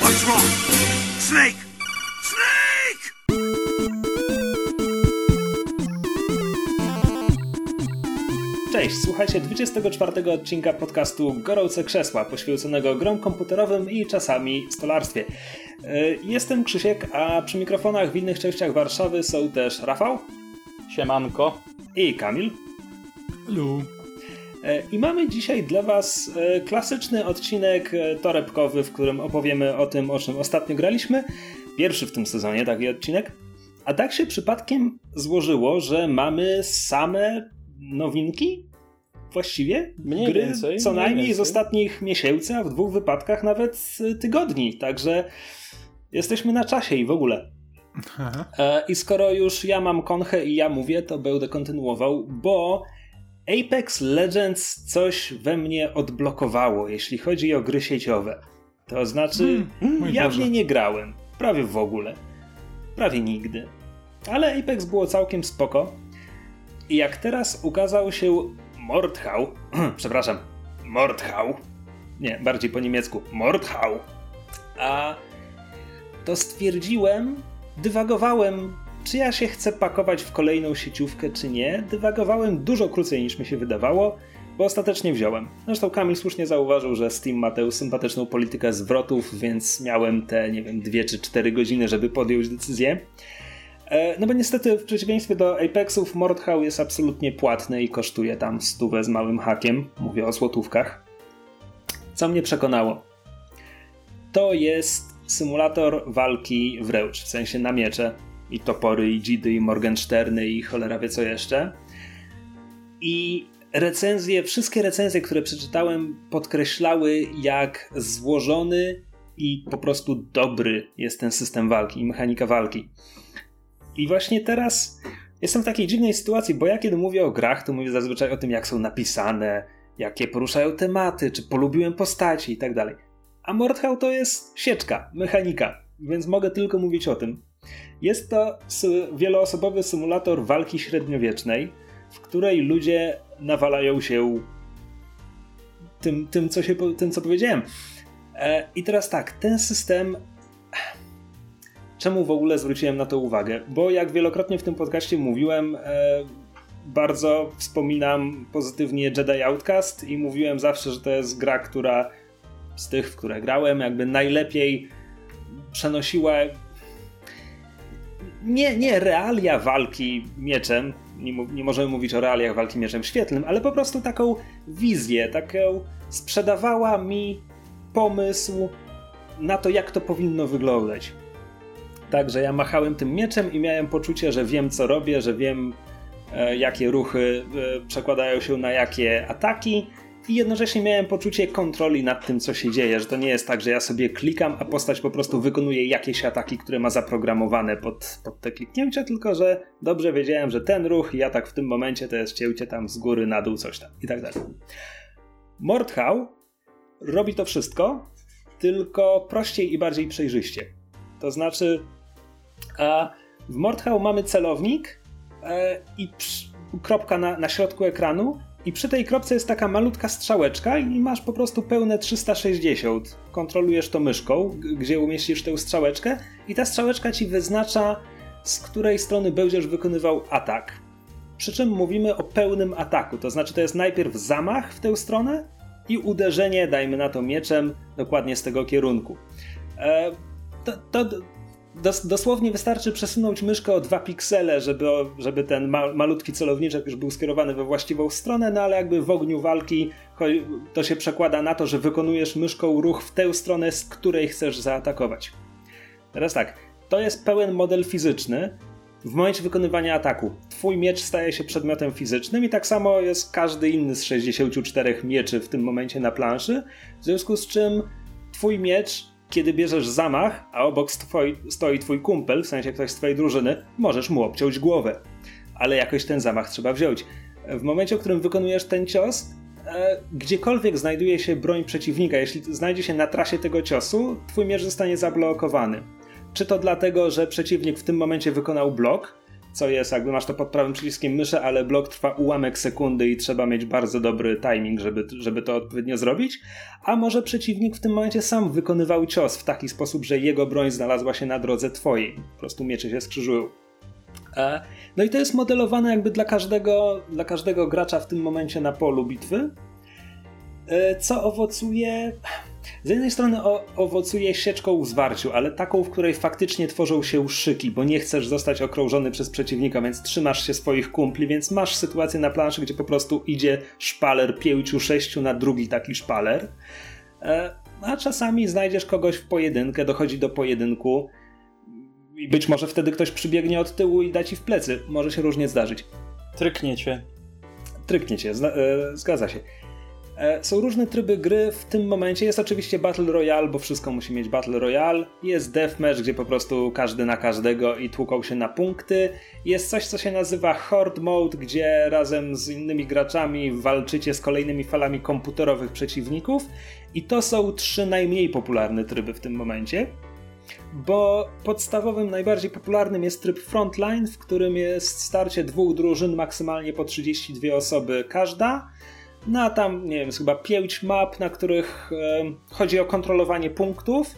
What's wrong? Snake! Snake! Cześć, słuchajcie 24 odcinka podcastu Gorące Krzesła, poświęconego grom komputerowym i czasami stolarstwie. E, Jestem Krzysiek, a przy mikrofonach w innych częściach Warszawy są też Rafał Siemanko. i Kamil. Hello. E, I mamy dzisiaj dla Was e, klasyczny odcinek e, torebkowy, w którym opowiemy o tym, o czym ostatnio graliśmy. Pierwszy w tym sezonie taki odcinek. A tak się przypadkiem złożyło, że mamy same nowinki? Właściwie? Mniej Gry więcej, co mniej najmniej z więcej. ostatnich miesięcy, a w dwóch wypadkach nawet tygodni. Także jesteśmy na czasie i w ogóle. Aha. I skoro już ja mam konchę i ja mówię, to będę kontynuował, bo Apex Legends coś we mnie odblokowało, jeśli chodzi o gry sieciowe. To znaczy, mój ja w nie nie grałem. Prawie w ogóle. Prawie nigdy. Ale Apex było całkiem spoko. I jak teraz ukazał się Mordhau, przepraszam, Mordhau, nie, bardziej po niemiecku, Mordhau, a to stwierdziłem, dywagowałem, czy ja się chcę pakować w kolejną sieciówkę, czy nie. Dywagowałem dużo krócej niż mi się wydawało, bo ostatecznie wziąłem. Zresztą Kamil słusznie zauważył, że Steam ma tę sympatyczną politykę zwrotów, więc miałem te, nie wiem, dwie czy cztery godziny, żeby podjąć decyzję. E, No bo niestety w przeciwieństwie do Apexów Mordhau jest absolutnie płatny i kosztuje tam stówę z małym hakiem. Mówię o złotówkach. Co mnie przekonało? To jest symulator walki wręcz, w sensie na miecze. I topory, i dzidy, i Morgensterny, i cholera wie co jeszcze. I recenzje, wszystkie recenzje, które przeczytałem, podkreślały, jak złożony i po prostu dobry jest ten system walki i mechanika walki. I właśnie teraz jestem w takiej dziwnej sytuacji, bo ja kiedy mówię o grach, to mówię zazwyczaj o tym, jak są napisane, jakie poruszają tematy, czy polubiłem postaci i tak dalej. A Mordhau to jest sieczka, mechanika, więc mogę tylko mówić o tym. Jest to wieloosobowy symulator walki średniowiecznej, w której ludzie nawalają się tym, tym, co, się, tym co powiedziałem. E, I teraz tak, ten system. Czemu w ogóle zwróciłem na to uwagę? Bo jak wielokrotnie w tym podcaście mówiłem, e, bardzo wspominam pozytywnie Jedi Outcast i mówiłem zawsze, że to jest gra, która z tych, w które grałem, jakby najlepiej przenosiła nie, nie realia walki mieczem, nie, nie możemy mówić o realiach walki mieczem świetlnym, ale po prostu taką wizję, taką sprzedawała mi pomysł na to, jak to powinno wyglądać. Także ja machałem tym mieczem i miałem poczucie, że wiem, co robię, że wiem, e, jakie ruchy e, przekładają się na jakie ataki. I jednocześnie miałem poczucie kontroli nad tym, co się dzieje, że to nie jest tak, że ja sobie klikam, a postać po prostu wykonuje jakieś ataki, które ma zaprogramowane pod, pod te kliknięcia, tylko że dobrze wiedziałem, że ten ruch i atak w tym momencie to jest cięcie tam z góry na dół, coś tam i tak dalej. Mordhau robi to wszystko, tylko prościej i bardziej przejrzyście. To znaczy, a w Mordhau mamy celownik e, i przy, kropka na, na środku ekranu i przy tej kropce jest taka malutka strzałeczka i masz po prostu pełne 360. Kontrolujesz to myszką, gdzie umieścisz tę strzałeczkę i ta strzałeczka ci wyznacza, z której strony będziesz wykonywał atak. Przy czym mówimy o pełnym ataku, to znaczy to jest najpierw zamach w tę stronę i uderzenie, dajmy na to mieczem, dokładnie z tego kierunku. E, to, to dos, dosłownie wystarczy przesunąć myszkę o dwa piksele, żeby, żeby ten ma, malutki celowniczek już był skierowany we właściwą stronę, no ale jakby w ogniu walki to się przekłada na to, że wykonujesz myszką ruch w tę stronę, z której chcesz zaatakować. Teraz tak, to jest pełen model fizyczny. W momencie wykonywania ataku twój miecz staje się przedmiotem fizycznym i tak samo jest każdy inny z 64 mieczy w tym momencie na planszy, w związku z czym twój miecz, kiedy bierzesz zamach, a obok stoi, stoi twój kumpel, w sensie ktoś z twojej drużyny, możesz mu obciąć głowę. Ale jakoś ten zamach trzeba wziąć. W momencie, w którym wykonujesz ten cios, e, gdziekolwiek znajduje się broń przeciwnika, jeśli znajdzie się na trasie tego ciosu, twój miecz zostanie zablokowany. Czy to dlatego, że przeciwnik w tym momencie wykonał blok, co jest, jakby masz to pod prawym przyciskiem myszy, ale blok trwa ułamek sekundy i trzeba mieć bardzo dobry timing, żeby, żeby to odpowiednio zrobić. A może przeciwnik w tym momencie sam wykonywał cios w taki sposób, że jego broń znalazła się na drodze twojej. Po prostu miecze się skrzyżują. E, no i to jest modelowane jakby dla każdego, dla każdego gracza w tym momencie na polu bitwy, e, co owocuje z jednej strony o, owocuje sieczką w zwarciu, ale taką, w której faktycznie tworzą się szyki, bo nie chcesz zostać okrążony przez przeciwnika, więc trzymasz się swoich kumpli, więc masz sytuację na planszy, gdzie po prostu idzie szpaler pięciu, sześciu na drugi taki szpaler. E, a czasami znajdziesz kogoś w pojedynkę, dochodzi do pojedynku i być może wtedy ktoś przybiegnie od tyłu i da ci w plecy. Może się różnie zdarzyć. Trykniecie. Trykniecie, zgadza się. E, są różne tryby gry w tym momencie. Jest oczywiście Battle Royale, bo wszystko musi mieć Battle Royale. Jest Deathmatch, gdzie po prostu każdy na każdego i tłuką się na punkty. Jest coś, co się nazywa Horde Mode, gdzie razem z innymi graczami walczycie z kolejnymi falami komputerowych przeciwników. I to są trzy najmniej popularne tryby w tym momencie. Bo podstawowym, najbardziej popularnym jest tryb Frontline, w którym jest starcie dwóch drużyn, maksymalnie po 32 osoby każda na tam, nie wiem, jest chyba pięć map, na których chodzi o kontrolowanie punktów,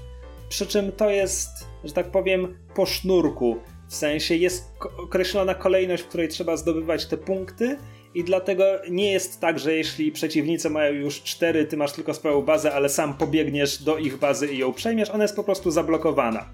przy czym to jest, że tak powiem, po sznurku. W sensie jest określona kolejność, w której trzeba zdobywać te punkty, i dlatego nie jest tak, że jeśli przeciwnicy mają już cztery, ty masz tylko swoją bazę, ale sam pobiegniesz do ich bazy i ją przejmiesz, ona jest po prostu zablokowana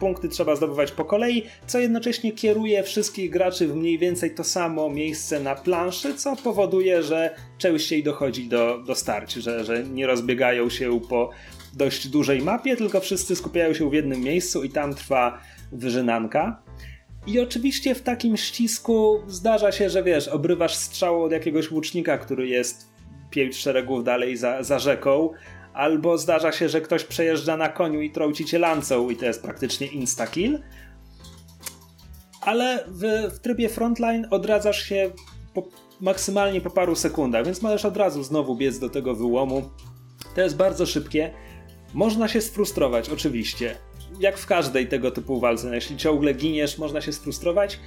punkty trzeba zdobywać po kolei, co jednocześnie kieruje wszystkich graczy w mniej więcej to samo miejsce na planszy, co powoduje, że częściej dochodzi do, do starć, że, że nie rozbiegają się po dość dużej mapie, tylko wszyscy skupiają się w jednym miejscu i tam trwa wyżynanka. I oczywiście w takim ścisku zdarza się, że wiesz, obrywasz strzałą od jakiegoś łucznika, który jest pięć szeregów dalej za, za rzeką, albo zdarza się, że ktoś przejeżdża na koniu i trąci cię lancą i to jest praktycznie insta-kill. Ale w, w trybie frontline odradzasz się po, maksymalnie po paru sekundach, więc możesz od razu znowu biec do tego wyłomu. To jest bardzo szybkie. Można się sfrustrować, oczywiście. Jak w każdej tego typu walce. No, jeśli ciągle giniesz, można się sfrustrować.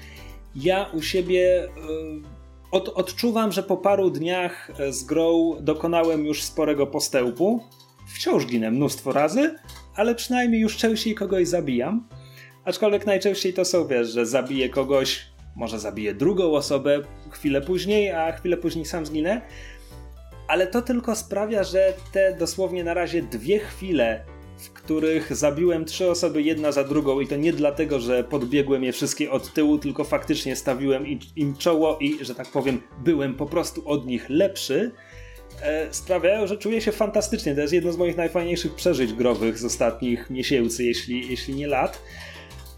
Ja u siebie... Yy, od, odczuwam, że po paru dniach e, z grą dokonałem już sporego postępu. Wciąż ginę mnóstwo razy, ale przynajmniej już częściej kogoś zabijam. Aczkolwiek najczęściej to są, wiesz, że zabiję kogoś, może zabiję drugą osobę chwilę później, a chwilę później sam zginę. Ale to tylko sprawia, że te dosłownie na razie dwie chwile w których zabiłem trzy osoby jedna za drugą i to nie dlatego, że podbiegłem je wszystkie od tyłu, tylko faktycznie stawiłem im czoło i, że tak powiem, byłem po prostu od nich lepszy, sprawiają, że czuję się fantastycznie. To jest jedno z moich najfajniejszych przeżyć growych z ostatnich miesięcy, jeśli, jeśli nie lat.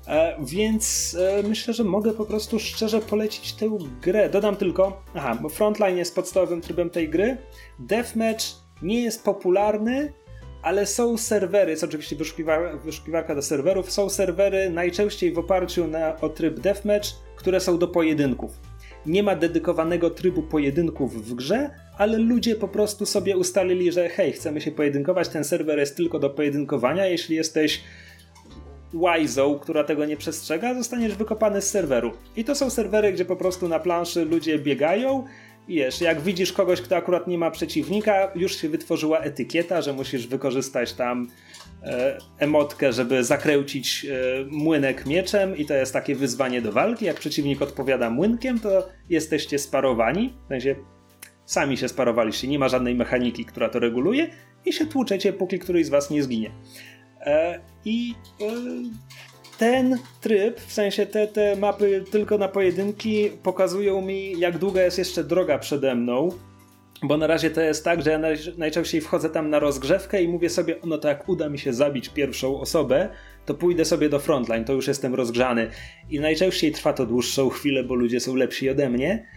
E, więc e, myślę, że mogę po prostu szczerze polecić tę grę. Dodam tylko, aha, bo Frontline jest podstawowym trybem tej gry. Deathmatch nie jest popularny, ale są serwery, jest oczywiście wyszukiwarka, wyszukiwarka do serwerów, są serwery najczęściej w oparciu na, o tryb deathmatch, które są do pojedynków. Nie ma dedykowanego trybu pojedynków w grze, ale ludzie po prostu sobie ustalili, że hej, chcemy się pojedynkować, ten serwer jest tylko do pojedynkowania, jeśli jesteś Wizą, która tego nie przestrzega, zostaniesz wykopany z serweru. I to są serwery, gdzie po prostu na planszy ludzie biegają, wiesz, jak widzisz kogoś, kto akurat nie ma przeciwnika, już się wytworzyła etykieta, że musisz wykorzystać tam e, emotkę, żeby zakręcić e, młynek mieczem i to jest takie wyzwanie do walki. Jak przeciwnik odpowiada młynkiem, to jesteście sparowani, w sensie sami się sparowaliście, nie ma żadnej mechaniki, która to reguluje i się tłuczecie, póki któryś z was nie zginie. E, I e, ten tryb, w sensie te, te mapy tylko na pojedynki, pokazują mi, jak długa jest jeszcze droga przede mną. Bo na razie to jest tak, że ja najczęściej wchodzę tam na rozgrzewkę i mówię sobie, no to jak uda mi się zabić pierwszą osobę, to pójdę sobie do frontline, to już jestem rozgrzany. I najczęściej trwa to dłuższą chwilę, bo ludzie są lepsi ode mnie.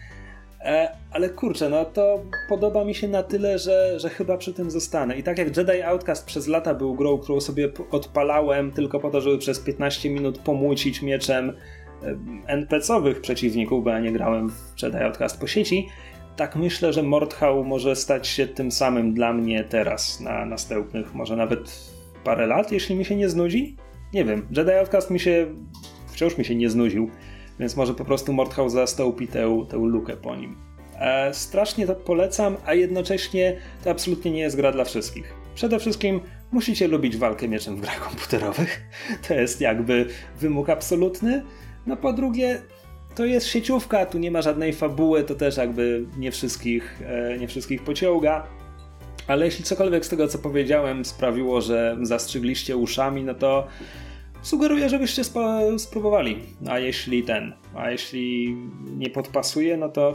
E, ale kurczę, no to podoba mi się na tyle, że, że chyba przy tym zostanę. I tak jak Jedi Outcast przez lata był grą, którą sobie odpalałem tylko po to, żeby przez 15 minut pomłócić mieczem e, NPC-owych przeciwników, bo ja nie grałem w Jedi Outcast po sieci, tak myślę, że Mordhau może stać się tym samym dla mnie teraz, na następnych może nawet parę lat, jeśli mi się nie znudzi. Nie wiem, Jedi Outcast mi się, wciąż mi się nie znudził. Więc może po prostu Mordhau zastąpi tę, tę lukę po nim. E, strasznie to polecam, a jednocześnie to absolutnie nie jest gra dla wszystkich. Przede wszystkim musicie lubić walkę mieczem w grach komputerowych. To jest jakby wymóg absolutny. No po drugie, to jest sieciówka, tu nie ma żadnej fabuły, to też jakby nie wszystkich, e, nie wszystkich pociąga. Ale jeśli cokolwiek z tego, co powiedziałem, sprawiło, że zastrzygliście uszami, no to sugeruję, żebyście spróbowali. A jeśli ten, a jeśli nie podpasuje, no to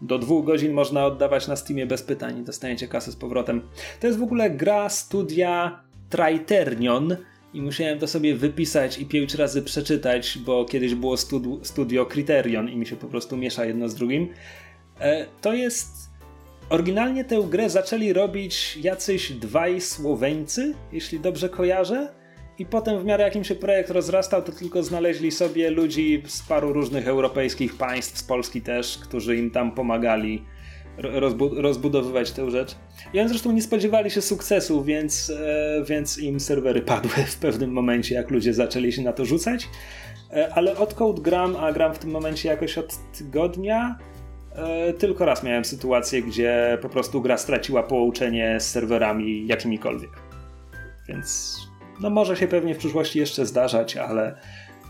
do dwóch godzin można oddawać na Steamie bez pytań i dostajecie kasę z powrotem. To jest w ogóle gra studia Triternion i musiałem to sobie wypisać i pięć razy przeczytać, bo kiedyś było studio, studio Criterion i mi się po prostu miesza jedno z drugim. E, to jest Oryginalnie tę grę zaczęli robić jacyś dwaj Słoweńcy, jeśli dobrze kojarzę. I potem w miarę jakim się projekt rozrastał, to tylko znaleźli sobie ludzi z paru różnych europejskich państw, z Polski też, którzy im tam pomagali rozbu rozbudowywać tę rzecz. I oni zresztą nie spodziewali się sukcesu, więc, e, więc im serwery padły w pewnym momencie, jak ludzie zaczęli się na to rzucać. E, ale od Code gram, a gram w tym momencie jakoś od tygodnia, E, tylko raz miałem sytuację, gdzie po prostu gra straciła połączenie z serwerami jakimikolwiek. Więc no może się pewnie w przyszłości jeszcze zdarzać, ale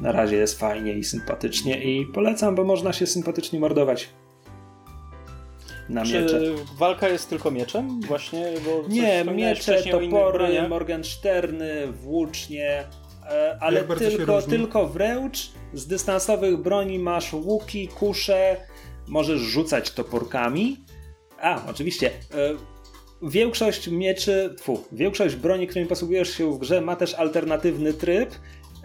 na razie jest fajnie i sympatycznie i polecam, bo można się sympatycznie mordować. Na Czy miecze. walka jest tylko mieczem? Właśnie, bo Nie, miecze, topory, Morgensterny, włócznie, e, ale tylko, tylko wręcz z dystansowych broni masz łuki, kusze, możesz rzucać toporkami. A, oczywiście. Większość mieczy, tfu, większość broni, którymi posługujesz się w grze, ma też alternatywny tryb.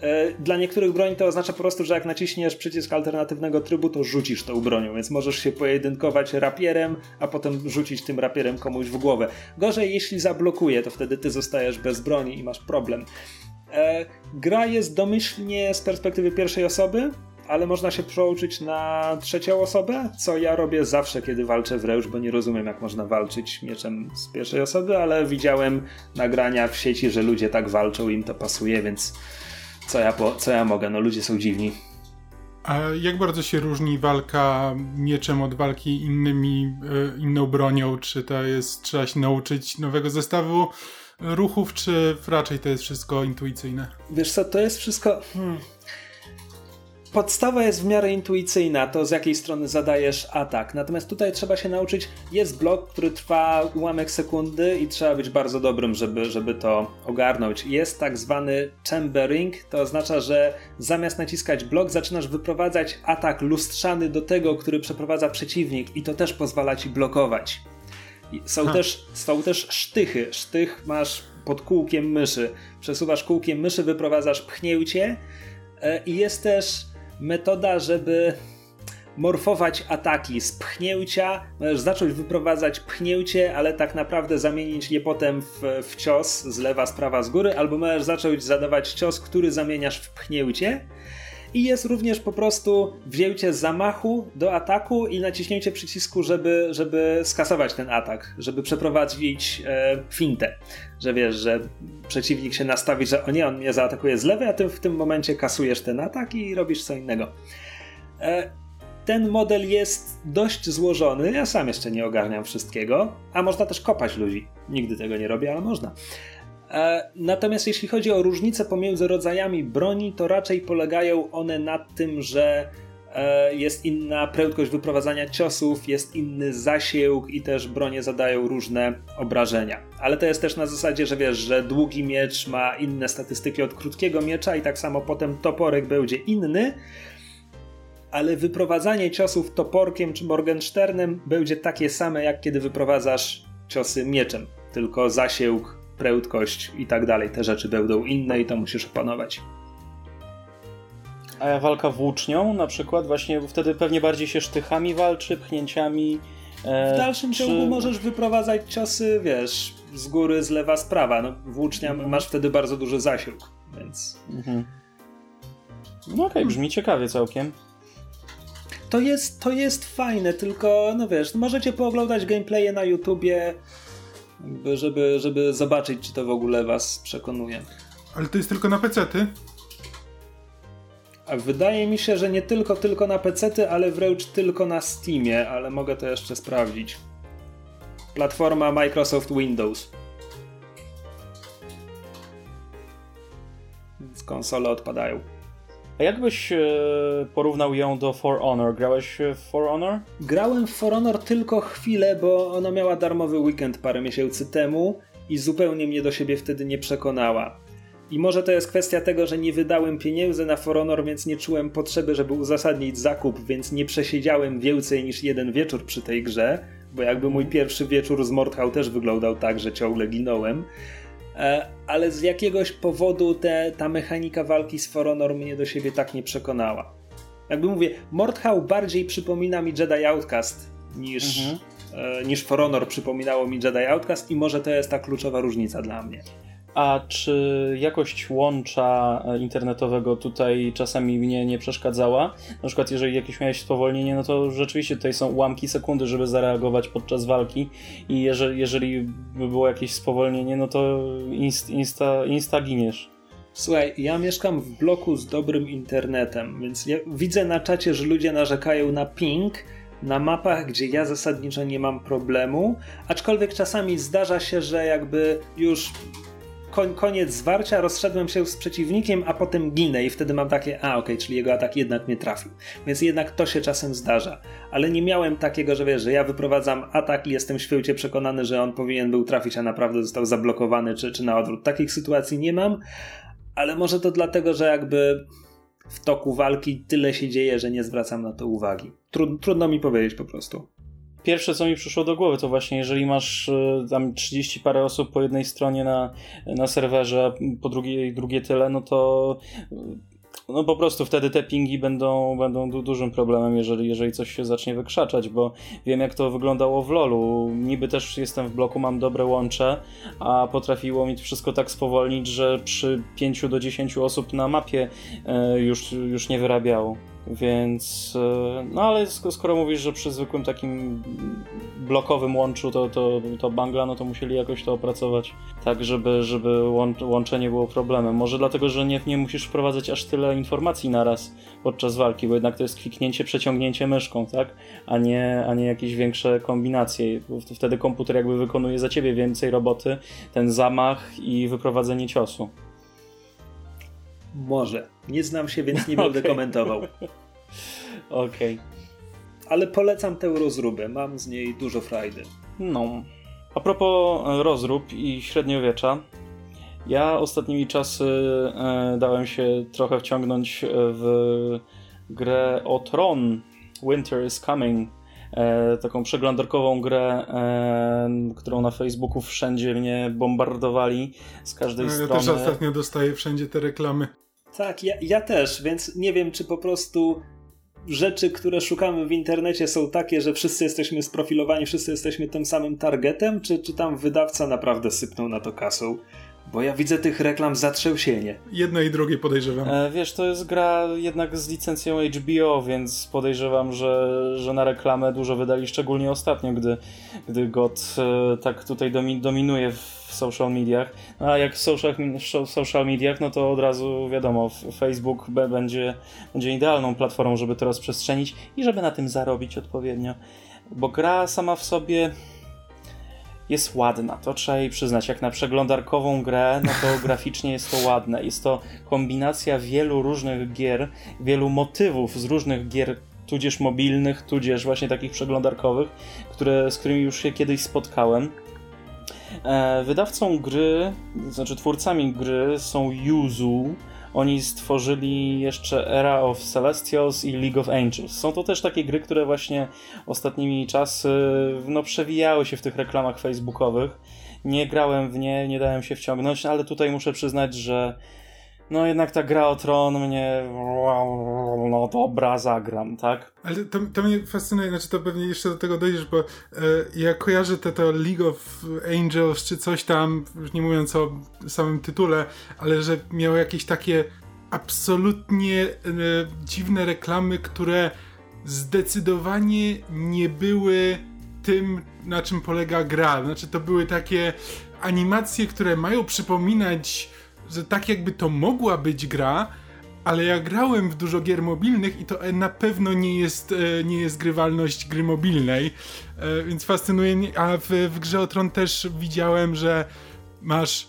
E, dla niektórych broni to oznacza po prostu, że jak naciśniesz przycisk alternatywnego trybu, to rzucisz tą bronią, więc możesz się pojedynkować rapierem, a potem rzucić tym rapierem komuś w głowę. Gorzej, jeśli zablokuje, to wtedy ty zostajesz bez broni i masz problem. E, gra jest domyślnie z perspektywy pierwszej osoby, ale można się przełączyć na trzecią osobę, co ja robię zawsze, kiedy walczę wręcz, bo nie rozumiem, jak można walczyć mieczem z pierwszej osoby, ale widziałem nagrania w sieci, że ludzie tak walczą, im to pasuje, więc co ja, po, co ja mogę? No ludzie są dziwni. A jak bardzo się różni walka mieczem od walki innymi, e, inną bronią? Czy to jest, trzeba się nauczyć nowego zestawu ruchów, czy raczej to jest wszystko intuicyjne? Wiesz co, to jest wszystko... Hmm podstawa jest w miarę intuicyjna, to z jakiej strony zadajesz atak. Natomiast tutaj trzeba się nauczyć, jest blok, który trwa ułamek sekundy i trzeba być bardzo dobrym, żeby, żeby to ogarnąć. Jest tak zwany chambering, to oznacza, że zamiast naciskać blok, zaczynasz wyprowadzać atak lustrzany do tego, który przeprowadza przeciwnik i to też pozwala ci blokować. Są też, są też sztychy. Sztych masz pod kółkiem myszy. Przesuwasz kółkiem myszy, wyprowadzasz pchnięcie e, i jest też metoda, żeby morfować ataki z pchnięcia. Możesz zacząć wyprowadzać pchnięcie, ale tak naprawdę zamienić je potem w, w cios z lewa, z prawa, z góry, albo możesz zacząć zadawać cios, który zamieniasz w pchnięcie. I jest również po prostu wzięcie zamachu do ataku i naciśnięcie przycisku, żeby, żeby skasować ten atak, żeby przeprowadzić e, fintę. Że wiesz, że przeciwnik się nastawi, że o nie, on mnie zaatakuje z lewej, a ty w tym momencie kasujesz ten atak i robisz co innego. E, ten model jest dość złożony. Ja sam jeszcze nie ogarniam wszystkiego, a można też kopać ludzi. Nigdy tego nie robię, ale można. E, natomiast jeśli chodzi o różnice pomiędzy rodzajami broni, to raczej polegają one na tym, że jest inna prędkość wyprowadzania ciosów, jest inny zasięg i też bronie zadają różne obrażenia. Ale to jest też na zasadzie, że wiesz, że długi miecz ma inne statystyki od krótkiego miecza i tak samo potem toporek będzie inny, ale wyprowadzanie ciosów toporkiem czy Morgensternem będzie takie same, jak kiedy wyprowadzasz ciosy mieczem, tylko zasięg prędkość i tak dalej. Te rzeczy będą inne i to musisz opanować. A walka włócznią na przykład, właśnie wtedy pewnie bardziej się sztychami walczy, pchnięciami. E, w dalszym czy... ciągu możesz wyprowadzać ciosy, wiesz, z góry, z lewa, z prawa. No, włócznia mhm. masz wtedy bardzo duży zasięg, więc... Mhm. No okej, okay, brzmi ciekawie całkiem. To jest, to jest fajne, tylko no wiesz, możecie pooglądać gameplaye na YouTubie, żeby, żeby zobaczyć, czy to w ogóle was przekonuje. Ale to jest tylko na PC-ty? A wydaje mi się, że nie tylko tylko na PC, ale wręcz tylko na Steamie, ale mogę to jeszcze sprawdzić. Platforma Microsoft Windows. Więc konsole odpadają. A jakbyś e, porównał ją do For Honor? Grałeś w For Honor? Grałem w For Honor tylko chwilę, bo ona miała darmowy weekend parę miesięcy temu i zupełnie mnie do siebie wtedy nie przekonała. I może to jest kwestia tego, że nie wydałem pieniędzy na For Honor, więc nie czułem potrzeby, żeby uzasadnić zakup, więc nie przesiedziałem więcej niż jeden wieczór przy tej grze, bo jakby mój pierwszy wieczór z Mordhau też wyglądał tak, że ciągle ginąłem. E, ale z jakiegoś powodu te, ta mechanika walki z For Honor mnie do siebie tak nie przekonała. Jakby mówię, Mordhau bardziej przypomina mi Jedi Outcast niż, mhm. e, niż For Honor przypominało mi Jedi Outcast i może to jest ta kluczowa różnica dla mnie. A czy jakość łącza e, internetowego tutaj czasami mnie nie przeszkadzała? Na przykład, jeżeli jakieś miałeś spowolnienie, no to rzeczywiście tutaj są ułamki sekundy, żeby zareagować podczas walki. I jeżeli, jeżeli by było jakieś spowolnienie, no to inst, insta, insta giniesz. Słuchaj, ja mieszkam w bloku z dobrym internetem, więc ja widzę na czacie, że ludzie narzekają na ping na mapach, gdzie ja zasadniczo nie mam problemu, aczkolwiek czasami zdarza się, że jakby już koniec zwarcia, rozszedłem się z przeciwnikiem, a potem ginę i wtedy mam takie, a okej, okay, czyli jego atak jednak mnie trafił. Więc jednak to się czasem zdarza. Ale nie miałem takiego, że wiesz, że ja wyprowadzam atak i jestem święcie przekonany, że on powinien był trafić, a naprawdę został zablokowany, czy, czy na odwrót. Takich sytuacji nie mam, ale może to dlatego, że jakby w toku walki tyle się dzieje, że nie zwracam na to uwagi. trudno mi powiedzieć po prostu pierwsze, co mi przyszło do głowy, to właśnie jeżeli masz e, tam 30 parę osób po jednej stronie na, na serwerze, a po drugiej drugie tyle, no to no po prostu wtedy te pingi będą, będą du dużym problemem, jeżeli, jeżeli coś się zacznie wykrzaczać, bo wiem jak to wyglądało w LoLu. Niby też jestem w bloku, mam dobre łącze, a potrafiło mi wszystko tak spowolnić, że przy 5 do 10 osób na mapie e, już, już nie wyrabiało. Więc, e, no ale skoro mówisz, że przy zwykłym takim blokowym łączu to, to, to bangla, no to musieli jakoś to opracować tak, żeby, żeby łączenie było problemem. Może dlatego, że nie, nie musisz wprowadzać aż tyle informacji naraz podczas walki, bo jednak to jest kliknięcie, przeciągnięcie myszką, tak? A nie, a nie jakieś większe kombinacje. Wtedy komputer jakby wykonuje za ciebie więcej roboty, ten zamach i wyprowadzenie ciosu. Może. Nie znam się, więc nie będę okay. komentował. Okej. Okay. Ale polecam tę rozróbę, mam z niej dużo frajdy. No. A propos e, rozrób i średniowiecza, ja ostatnimi czasy e, dałem się trochę wciągnąć w grę o Tron Winter is Coming. E, taką przeglądarkową grę, e, którą na Facebooku wszędzie mnie bombardowali z każdej no, ja strony. Ja też ostatnio dostaję wszędzie te reklamy. Tak, ja, ja też, więc nie wiem, czy po prostu rzeczy, które szukamy w internecie są takie, że wszyscy jesteśmy sprofilowani, wszyscy jesteśmy tym samym targetem, czy, czy tam wydawca naprawdę sypnął na to kasą? Bo ja widzę tych reklam zatrzęsienie. Jedno i drugie podejrzewam. E, wiesz, to jest gra jednak z licencją HBO, więc podejrzewam, że, że na reklamę dużo wydali, szczególnie ostatnio, gdy, gdy God e, tak tutaj domi, dominuje w social mediach. No, a jak w social, social mediach, no to od razu wiadomo, Facebook będzie, będzie idealną platformą, żeby to rozprzestrzenić i żeby na tym zarobić odpowiednio. Bo gra sama w sobie jest ładna, to trzeba jej przyznać. Jak na przeglądarkową grę, no to graficznie jest to ładne. Jest to kombinacja wielu różnych gier, wielu motywów z różnych gier, tudzież mobilnych, tudzież właśnie takich przeglądarkowych, które, z którymi już się kiedyś spotkałem. E, wydawcą gry, znaczy twórcami gry są Yuzu, oni stworzyli jeszcze Era of Celestials i League of Angels. Są to też takie gry, które właśnie ostatnimi czasy no, przewijały się w tych reklamach facebookowych. Nie grałem w nie, nie dałem się wciągnąć, ale tutaj muszę przyznać, że no jednak ta gra o tron mnie no dobra, zagram, tak? Ale to, to mnie fascynuje, znaczy to pewnie jeszcze do tego dojdziesz, bo e, ja kojarzę te to League of Angels czy coś tam, już nie mówiąc o samym tytule, ale że miało jakieś takie absolutnie e, dziwne reklamy, które zdecydowanie nie były tym, na czym polega gra. Znaczy to były takie animacje, które mają przypominać że tak jakby to mogła być gra, ale ja grałem w dużo gier mobilnych i to na pewno nie jest, e, nie jest grywalność gry mobilnej, e, więc fascynuje mnie, a w, w grze o Tron też widziałem, że masz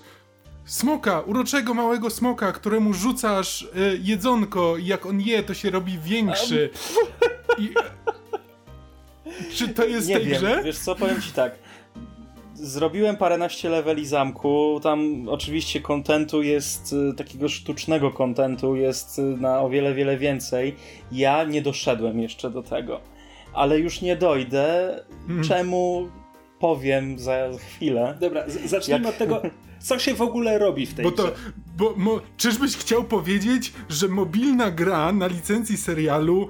smoka, uroczego małego smoka, któremu rzucasz y, jedzonko i jak on je, to się robi większy. I, czy to jest Nie tej wiem, grze? wiesz co, powiem ci tak. Zrobiłem paręnaście leveli zamku, tam oczywiście kontentu jest, y, takiego sztucznego kontentu jest y, na o wiele, wiele więcej. Ja nie doszedłem jeszcze do tego, ale już nie dojdę, Mhm. czemu powiem za chwilę. Dobra, zacznijmy Jak- od tego, co się w ogóle robi w tej Bo to, grze. bo mo, czyżbyś chciał powiedzieć, że mobilna gra na licencji serialu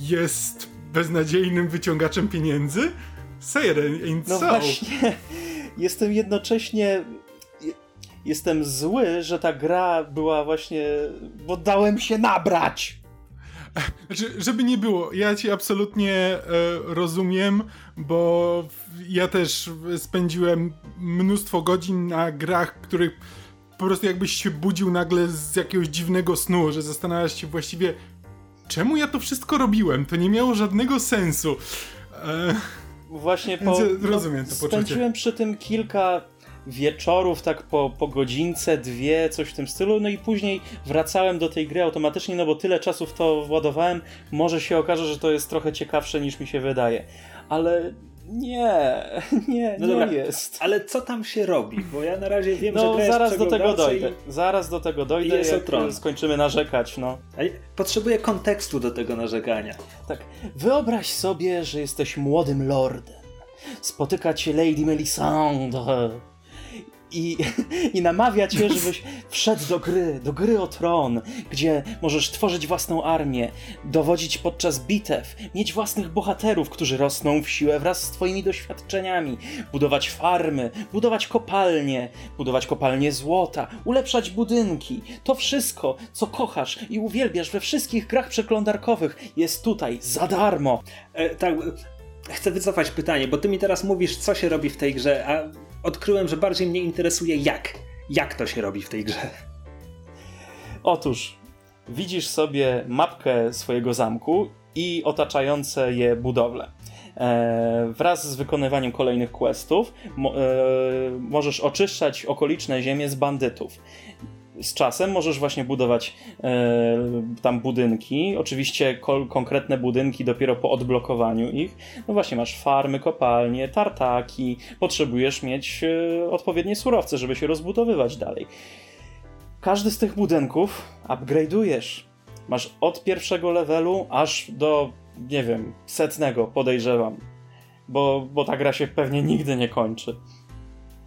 jest beznadziejnym wyciągaczem pieniędzy? Say it ain't No so. właśnie, jestem jednocześnie. Jestem zły, że ta gra była właśnie. bo dałem się nabrać! Znaczy, żeby nie było, ja cię absolutnie e, rozumiem, bo ja też spędziłem mnóstwo godzin na grach, których po prostu jakbyś się budził nagle z jakiegoś dziwnego snu, że zastanawiasz się właściwie, czemu ja to wszystko robiłem? To nie miało żadnego sensu. E, Właśnie po. Rozumiem to poczucie. Spędziłem przy tym kilka wieczorów, tak po, po godzince, dwie, coś w tym stylu, no i później wracałem do tej gry automatycznie, no bo tyle czasu w to władowałem, może się okaże, że to jest trochę ciekawsze niż mi się wydaje. Ale nie, nie, No nie dobra, jest. Ale co tam się robi? Bo ja na razie wiem, że No gra jest zaraz do tego dojdę. Zaraz do tego dojdę, jest jak tron. skończymy narzekać, no. I... Potrzebuję kontekstu do tego narzekania. Tak, wyobraź sobie, że jesteś młodym lordem. Spotyka cię Lady Melisandre i, i namawia cię, żebyś wszedł do gry, do gry o tron, gdzie możesz tworzyć własną armię, dowodzić podczas bitew, mieć własnych bohaterów, którzy rosną w siłę wraz z twoimi doświadczeniami, budować farmy, budować kopalnie, budować kopalnie złota, ulepszać budynki. To wszystko, co kochasz i uwielbiasz we wszystkich grach przeglądarkowych, jest tutaj za darmo. E, tak, chcę wycofać pytanie, bo ty mi teraz mówisz, co się robi w tej grze, a odkryłem, że bardziej mnie interesuje jak. Jak to się robi w tej grze. Otóż widzisz sobie mapkę swojego zamku i otaczające je budowle. E, wraz z wykonywaniem kolejnych questów mo, e, możesz oczyszczać okoliczne ziemie z bandytów. Z czasem możesz właśnie budować e, tam budynki, oczywiście konkretne budynki dopiero po odblokowaniu ich. No właśnie, masz farmy, kopalnie, tartaki, potrzebujesz mieć e, odpowiednie surowce, żeby się rozbudowywać dalej. Każdy z tych budynków upgrade'ujesz. Masz od pierwszego levelu aż do, nie wiem, setnego podejrzewam. Bo, bo ta gra się pewnie nigdy nie kończy.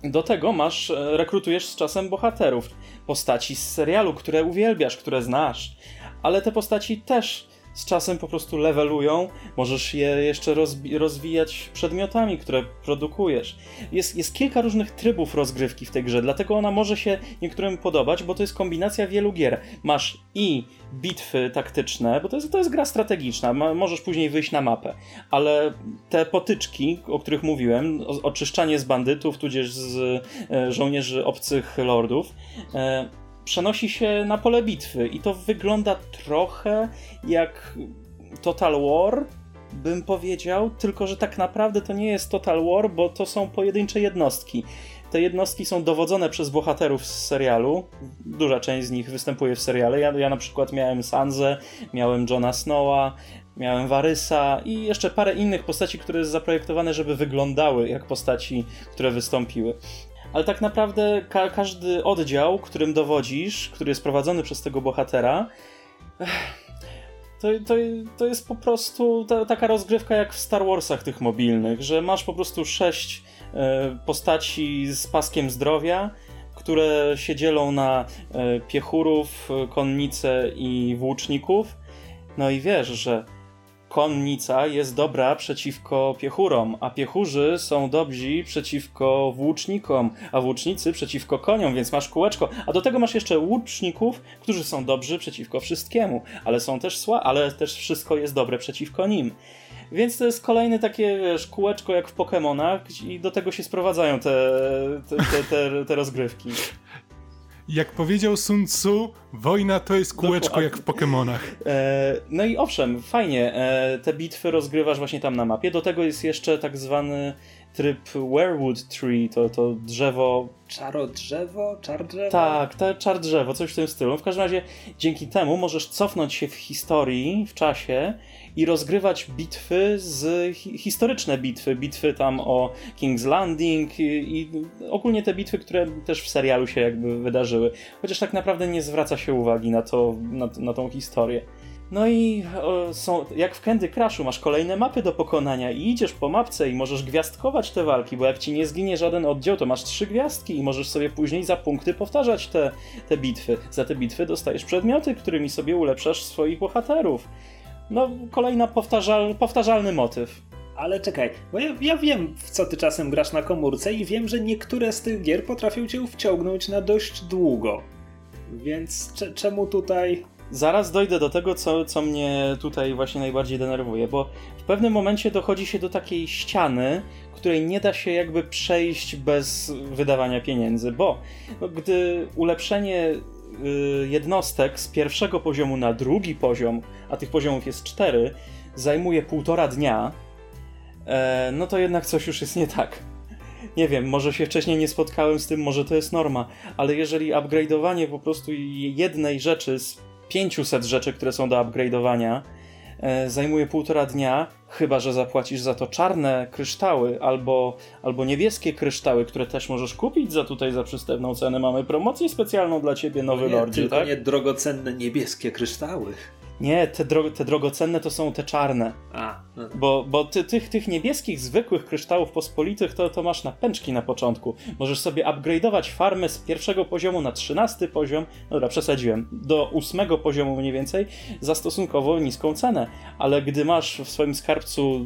Do tego masz, e, rekrutujesz z czasem bohaterów, postaci z serialu, które uwielbiasz, które znasz, ale te postaci też z czasem po prostu levelują, możesz je jeszcze rozwijać przedmiotami, które produkujesz. Jest, jest kilka różnych trybów rozgrywki w tej grze, dlatego ona może się niektórym podobać, bo to jest kombinacja wielu gier. Masz i bitwy taktyczne, bo to jest, to jest gra strategiczna, możesz później wyjść na mapę, ale te potyczki, o których mówiłem, oczyszczanie z bandytów, tudzież z e, żołnierzy obcych lordów, e, przenosi się na pole bitwy i to wygląda trochę jak Total War, bym powiedział, tylko że tak naprawdę to nie jest Total War, bo to są pojedyncze jednostki. Te jednostki są dowodzone przez bohaterów z serialu. Duża część z nich występuje w seriale. Ja, ja na przykład miałem Sanzę, miałem Johna Snowa, miałem Warysa i jeszcze parę innych postaci, które jest zaprojektowane, żeby wyglądały jak postaci, które wystąpiły. Ale tak naprawdę ka każdy oddział, którym dowodzisz, który jest prowadzony przez tego bohatera, to, to, to jest po prostu ta, taka rozgrywka jak w Star Warsach tych mobilnych, że masz po prostu sześć e, postaci z paskiem zdrowia, które się dzielą na e, piechurów, e, konnice i włóczników. No i wiesz, że konnica jest dobra przeciwko piechurom, a piechurzy są dobrzy przeciwko włócznikom, a włócznicy przeciwko koniom, więc masz kółeczko. A do tego masz jeszcze łuczników, którzy są dobrzy przeciwko wszystkiemu, ale są też sła, ale też wszystko jest dobre przeciwko nim. Więc to jest kolejne takie, wiesz, kółeczko jak w Pokémonach i do tego się sprowadzają te, te, te, te, te rozgrywki. Jak powiedział Sun Tzu, wojna to jest kółeczko Dokładnie. jak w Pokémonach. E, no i owszem, fajnie, e, te bitwy rozgrywasz właśnie tam na mapie. Do tego jest jeszcze tak zwany tryb Werewood Tree, to, to drzewo Czaro drzewo? Czar drzewo? Tak, te czar drzewo, coś w tym stylu. W każdym razie dzięki temu możesz cofnąć się w historii, w czasie i rozgrywać bitwy z hi historyczne bitwy, bitwy tam o King's Landing i, i ogólnie te bitwy, które też w serialu się jakby wydarzyły. Chociaż tak naprawdę nie zwraca się uwagi na to, na, na tą historię. No i są, jak w Candy Crushu masz kolejne mapy do pokonania i idziesz po mapce i możesz gwiazdkować te walki, bo jak ci nie zginie żaden oddział, to masz trzy gwiazdki i możesz sobie później za punkty powtarzać te, te bitwy. Za te bitwy dostajesz przedmioty, którymi sobie ulepszasz swoich bohaterów. No, kolejna powtarzal, powtarzalny motyw. Ale czekaj, bo ja, ja wiem, w co ty czasem grasz na komórce i wiem, że niektóre z tych gier potrafią cię wciągnąć na dość długo. Więc cze- czemu tutaj... Zaraz dojdę do tego, co, co mnie tutaj właśnie najbardziej denerwuje, bo w pewnym momencie dochodzi się do takiej ściany, której nie da się jakby przejść bez wydawania pieniędzy, bo no, gdy ulepszenie y, jednostek z pierwszego poziomu na drugi poziom, a tych poziomów jest cztery, zajmuje półtora dnia, e, no to jednak coś już jest nie tak. Nie wiem, może się wcześniej nie spotkałem z tym, może to jest norma, ale jeżeli upgrade'owanie po prostu jednej rzeczy z 500 rzeczy, które są do upgrade'owania, e, zajmuje półtora dnia, chyba że zapłacisz za to czarne kryształy albo, albo niebieskie kryształy, które też możesz kupić za tutaj za przystępną cenę. Mamy promocję specjalną dla ciebie, nowy nie, lordzie, tylko tak? nie drogocenne niebieskie kryształy. Nie, te, dro te drogocenne to są te czarne. A, no, Bo, bo ty, tych, tych niebieskich, zwykłych kryształów pospolitych to, to masz na pęczki na początku. Możesz sobie upgrade'ować farmę z pierwszego poziomu na trzynasty poziom, no dobra, przesadziłem, do ósmego poziomu mniej więcej, za stosunkowo niską cenę. Ale gdy masz w swoim skarbcu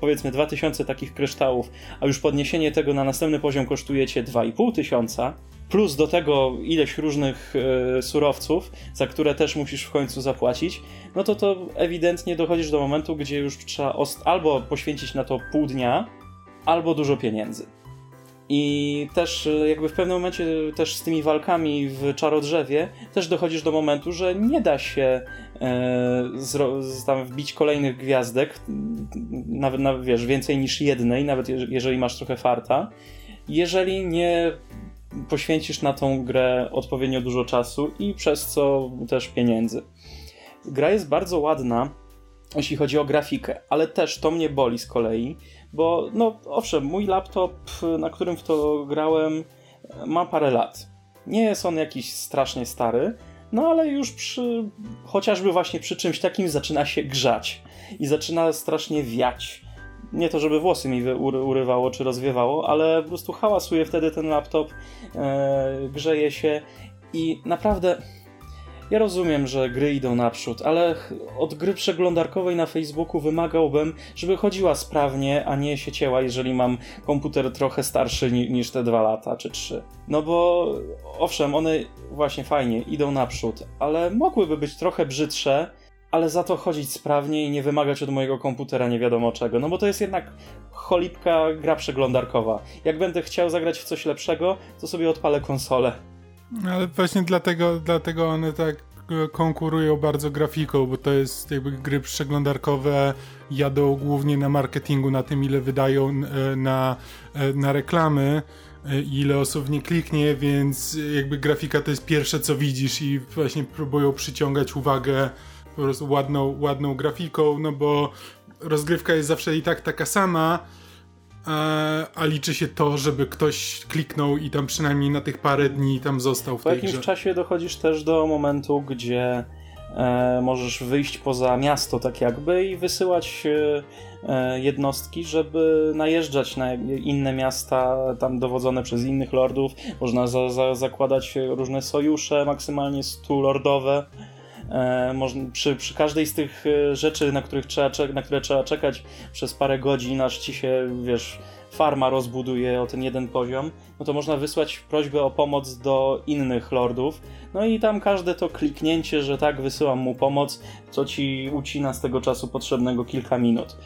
powiedzmy 2000 takich kryształów, a już podniesienie tego na następny poziom kosztuje cię 2500 tysiąca, plus do tego ileś różnych e, surowców, za które też musisz w końcu zapłacić, no to to ewidentnie dochodzisz do momentu, gdzie już trzeba albo poświęcić na to pół dnia, albo dużo pieniędzy. I też e, jakby w pewnym momencie też z tymi walkami w czarodrzewie też dochodzisz do momentu, że nie da się e, tam wbić kolejnych gwiazdek, nawet, nawet wiesz, więcej niż jednej, nawet je- jeżeli masz trochę farta, jeżeli nie poświęcisz na tą grę odpowiednio dużo czasu i przez co też pieniędzy. Gra jest bardzo ładna, jeśli chodzi o grafikę, ale też to mnie boli z kolei, bo no owszem, mój laptop, na którym w to grałem, ma parę lat. Nie jest on jakiś strasznie stary, no ale już przy, chociażby właśnie przy czymś takim zaczyna się grzać i zaczyna strasznie wiać. Nie to, żeby włosy mi urywało czy rozwiewało, ale po prostu hałasuje wtedy ten laptop, e, grzeje się i naprawdę ja rozumiem, że gry idą naprzód, ale od gry przeglądarkowej na Facebooku wymagałbym, żeby chodziła sprawnie, a nie się cięła, jeżeli mam komputer trochę starszy ni- niż te dwa lata czy trzy. No bo owszem, one właśnie fajnie idą naprzód, ale mogłyby być trochę brzydsze, ale za to chodzić sprawnie i nie wymagać od mojego komputera nie wiadomo czego. No bo to jest jednak cholipka gra przeglądarkowa. Jak będę chciał zagrać w coś lepszego, to sobie odpalę konsolę. Ale właśnie dlatego, dlatego one tak e, konkurują bardzo grafiką, bo to jest jakby gry przeglądarkowe jadą głównie na marketingu, na tym ile wydają e, na, e, na reklamy ile osób nie kliknie, więc jakby grafika to jest pierwsze co widzisz i właśnie próbują przyciągać uwagę po prostu ładną, ładną grafiką, no bo rozgrywka jest zawsze i tak taka sama, a, a liczy się to, żeby ktoś kliknął i tam przynajmniej na tych parę dni tam został w Po jakimś grze. czasie dochodzisz też do momentu, gdzie e, możesz wyjść poza miasto, tak jakby, i wysyłać e, e, jednostki, żeby najeżdżać na inne miasta, tam dowodzone przez innych lordów. Można za, za, zakładać różne sojusze, maksymalnie 100 lordowe. E, przy, przy każdej z tych e, rzeczy, na, których trzeba, na które trzeba czekać przez parę godzin, aż ci się, wiesz, farma rozbuduje o ten jeden poziom, no to można wysłać prośbę o pomoc do innych lordów. No i tam każde to kliknięcie, że tak, wysyłam mu pomoc, co ci ucina z tego czasu potrzebnego kilka minut.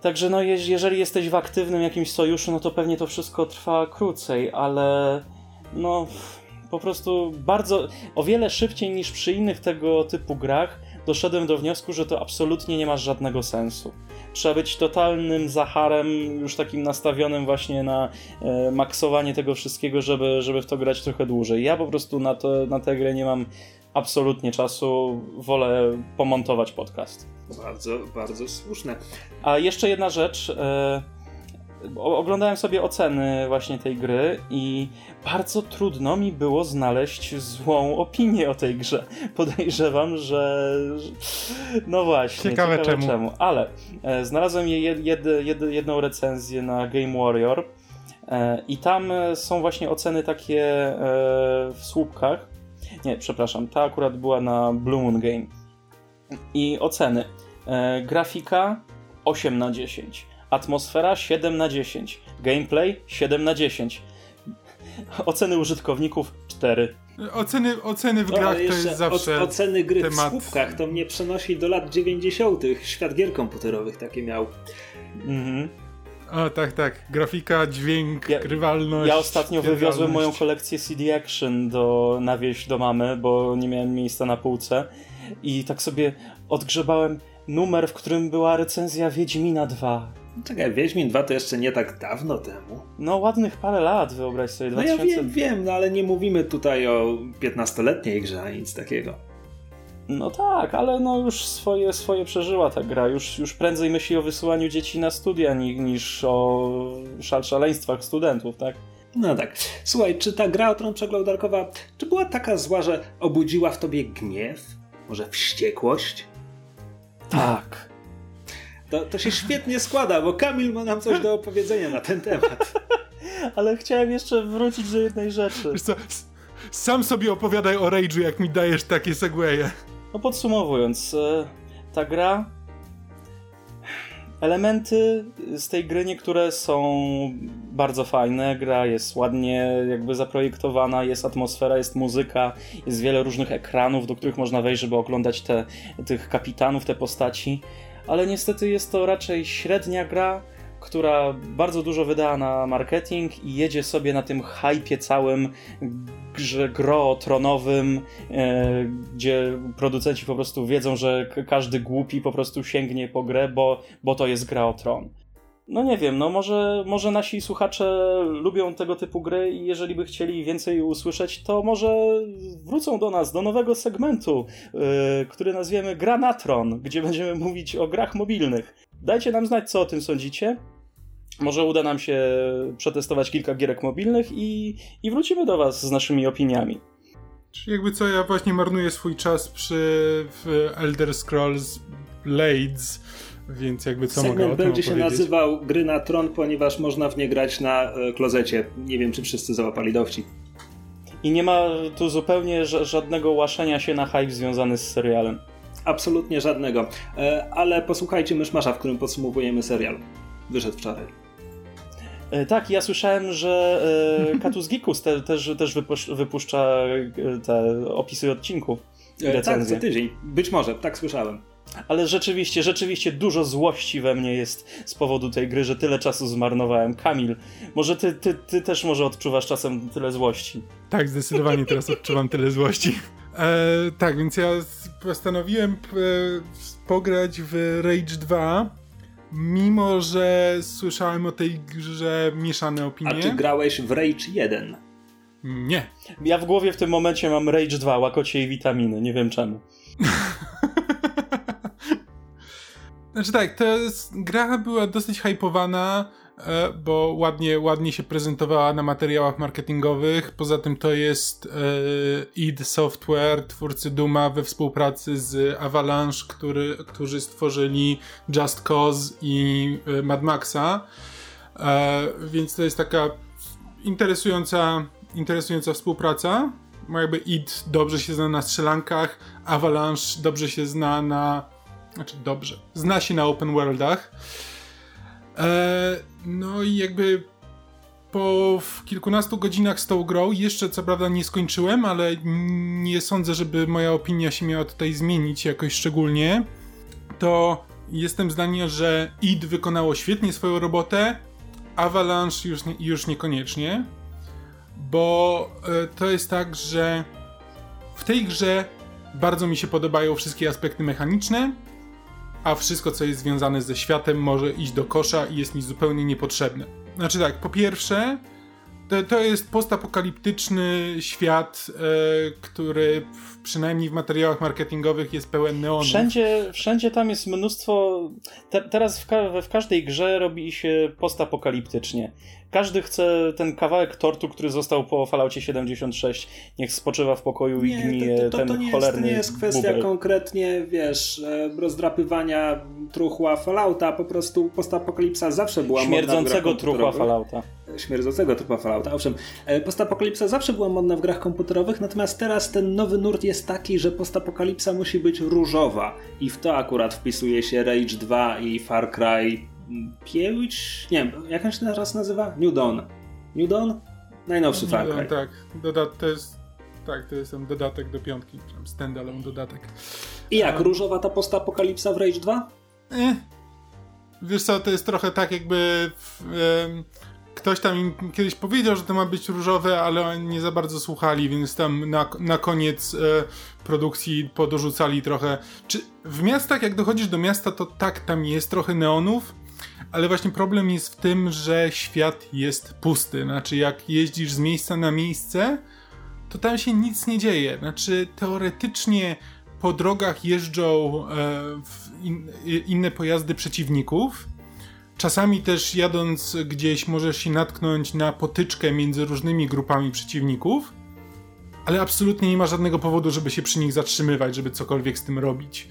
Także no, jeż- jeżeli jesteś w aktywnym jakimś sojuszu, no to pewnie to wszystko trwa krócej, ale no, Po prostu bardzo, o wiele szybciej niż przy innych tego typu grach doszedłem do wniosku, że to absolutnie nie ma żadnego sensu. Trzeba być totalnym zacharem, już takim nastawionym właśnie na e, maksowanie tego wszystkiego, żeby, żeby w to grać trochę dłużej. Ja po prostu na, to, na tę grę nie mam absolutnie czasu, wolę pomontować podcast. Bardzo, bardzo słuszne. A jeszcze jedna rzecz. E, oglądałem sobie oceny właśnie tej gry i bardzo trudno mi było znaleźć złą opinię o tej grze. Podejrzewam, że. No właśnie. Ciekawe, ciekawe czemu. czemu. Ale e, znalazłem jed, jed, jed, jedną recenzję na Game Warrior. E, I tam są właśnie oceny takie e, w słupkach. Nie, przepraszam, ta akurat była na Blue Moon Game. I oceny. E, grafika 8 na 10 Atmosfera 7 na 10. Gameplay 7 na 10. Oceny użytkowników 4. Oceny, oceny w no, grach to jest zawsze. O, oceny gry temat... w słupkach to mnie przenosi do lat 90. Świat gier komputerowych takie miał. Mhm. A tak, tak. Grafika, dźwięk, ja, grywalność. Ja ostatnio wywiozłem moją kolekcję CD Action do, na wieś do mamy, bo nie miałem miejsca na półce. I tak sobie odgrzebałem numer, w którym była recenzja Wiedźmina 2 Czekaj, Wiedźmin 2 to jeszcze nie tak dawno temu. No ładnych parę lat, wyobraź sobie. No 2000... ja wiem, wiem, no ale nie mówimy tutaj o 15-letniej grze, ani nic takiego. No tak, ale no już swoje, swoje przeżyła ta gra. Już, już prędzej myśli o wysyłaniu dzieci na studia niż o szal szaleństwach studentów, tak? No tak. Słuchaj, czy ta gra o tron przeglądarkowa, czy była taka zła, że obudziła w tobie gniew? Może wściekłość? Tak. To, to się świetnie składa, bo Kamil ma nam coś do opowiedzenia na ten temat. Ale chciałem jeszcze wrócić do jednej rzeczy. Wiesz co, sam sobie opowiadaj o Rage'u, jak mi dajesz takie segwaye. No podsumowując, e, ta gra elementy z tej gry niektóre są bardzo fajne. Gra jest ładnie jakby zaprojektowana, jest atmosfera, jest muzyka, jest wiele różnych ekranów, do których można wejść, żeby oglądać te, tych kapitanów, te postaci ale niestety jest to raczej średnia gra, która bardzo dużo wydała na marketing i jedzie sobie na tym hypie całym grze gro tronowym, e, gdzie producenci po prostu wiedzą, że każdy głupi po prostu sięgnie po grę, bo, bo to jest gra o tron. No nie wiem, no może, może nasi słuchacze lubią tego typu gry i jeżeli by chcieli więcej usłyszeć, to może wrócą do nas, do nowego segmentu, yy, który nazwiemy Granatron, gdzie będziemy mówić o grach mobilnych. Dajcie nam znać, co o tym sądzicie. Może uda nam się przetestować kilka gierek mobilnych i, i wrócimy do was z naszymi opiniami. Czyli jakby co, ja właśnie marnuję swój czas przy Elder Scrolls Blades, więc jakby co Segment mogę o będzie się nazywał Gry na Tron, ponieważ można w nie grać na e, klozecie. Nie wiem, czy wszyscy załapali dowcip. I nie ma tu zupełnie żadnego łaszenia się na hype związany z serialem. Absolutnie żadnego. E, ale posłuchajcie Myszmasza, w którym podsumowujemy serial. Wyszedł wczoraj. E, tak, ja słyszałem, że Katus Gikus te, też, też wypuszcza te opisy odcinków. Tak, co tydzień. Być może, tak słyszałem. Ale rzeczywiście, rzeczywiście dużo złości we mnie jest z powodu tej gry, że tyle czasu zmarnowałem. Kamil, może ty, ty, ty też może odczuwasz czasem tyle złości. Tak, zdecydowanie teraz odczuwam tyle złości. E, tak, więc ja postanowiłem e, pograć w Rage 2, mimo że słyszałem o tej grze mieszane opinie. A czy grałeś w Rage 1? Nie. Ja w głowie w tym momencie mam Rage 2, łakocie i witaminy, nie wiem czemu. Znaczy tak, ta gra była dosyć hypowana, e, bo ładnie, ładnie się prezentowała na materiałach marketingowych. Poza tym to jest e, id Software, twórcy Duma we współpracy z Avalanche, który, którzy stworzyli Just Cause i e, Mad Maxa. Więc to jest taka interesująca, interesująca współpraca. Jakby id dobrze się zna na strzelankach, Avalanche dobrze się zna na znaczy dobrze. Zna się na open worldach. E, no i jakby po kilkunastu godzinach z tą grą, jeszcze co prawda nie skończyłem, ale nie sądzę, żeby moja opinia się miała tutaj zmienić jakoś szczególnie, to jestem zdania, że id wykonało świetnie swoją robotę, Avalanche już, już niekoniecznie. bo e, to jest tak, że w tej grze bardzo mi się podobają wszystkie aspekty mechaniczne, a wszystko, co jest związane ze światem, może iść do kosza i jest mi zupełnie niepotrzebne. Znaczy tak, po pierwsze, to, to jest postapokaliptyczny świat, e, który w, przynajmniej w materiałach marketingowych jest pełen neonów. Wszędzie, wszędzie tam jest mnóstwo. Te, teraz w, ka w każdej grze robi się postapokaliptycznie. Każdy chce ten kawałek tortu, który został po Falloutie 76, niech spoczywa w pokoju Nie, i gnije to, to, ten to nie cholerny jest, to nie jest kwestia bubel. konkretnie, wiesz, e, rozdrapywania truchła Fallouta, po prostu postapokalipsa zawsze była Śmierdzącego truchła. Fallouta. Śmierdzącego trupa Fallouta, owszem. E, Postapokalipsa zawsze była modna w grach komputerowych, natomiast teraz ten nowy nurt jest taki, że postapokalipsa musi być różowa. I w to akurat wpisuje się Rage 2 i Far Cry 5? Nie wiem, jak on się teraz nazywa? New Dawn. New Dawn? Najnowszy Far Cry. Tak, doda- to jest, tak, to jest ten dodatek do piątki, standalone dodatek. I jak, różowa ta postapokalipsa w Rage 2? Eh. Wiesz co, to jest trochę tak jakby ktoś tam im kiedyś powiedział, że to ma być różowe, ale oni nie za bardzo słuchali, więc tam na, na koniec e, produkcji podorzucali trochę. Czy w miastach, jak dochodzisz do miasta, to tak, tam jest trochę neonów, ale właśnie problem jest w tym, że świat jest pusty. Znaczy, jak jeździsz z miejsca na miejsce, to tam się nic nie dzieje. Znaczy, teoretycznie po drogach jeżdżą e, in, inne pojazdy przeciwników. Czasami też jadąc gdzieś możesz się natknąć na potyczkę między różnymi grupami przeciwników, ale absolutnie nie ma żadnego powodu, żeby się przy nich zatrzymywać, żeby cokolwiek z tym robić.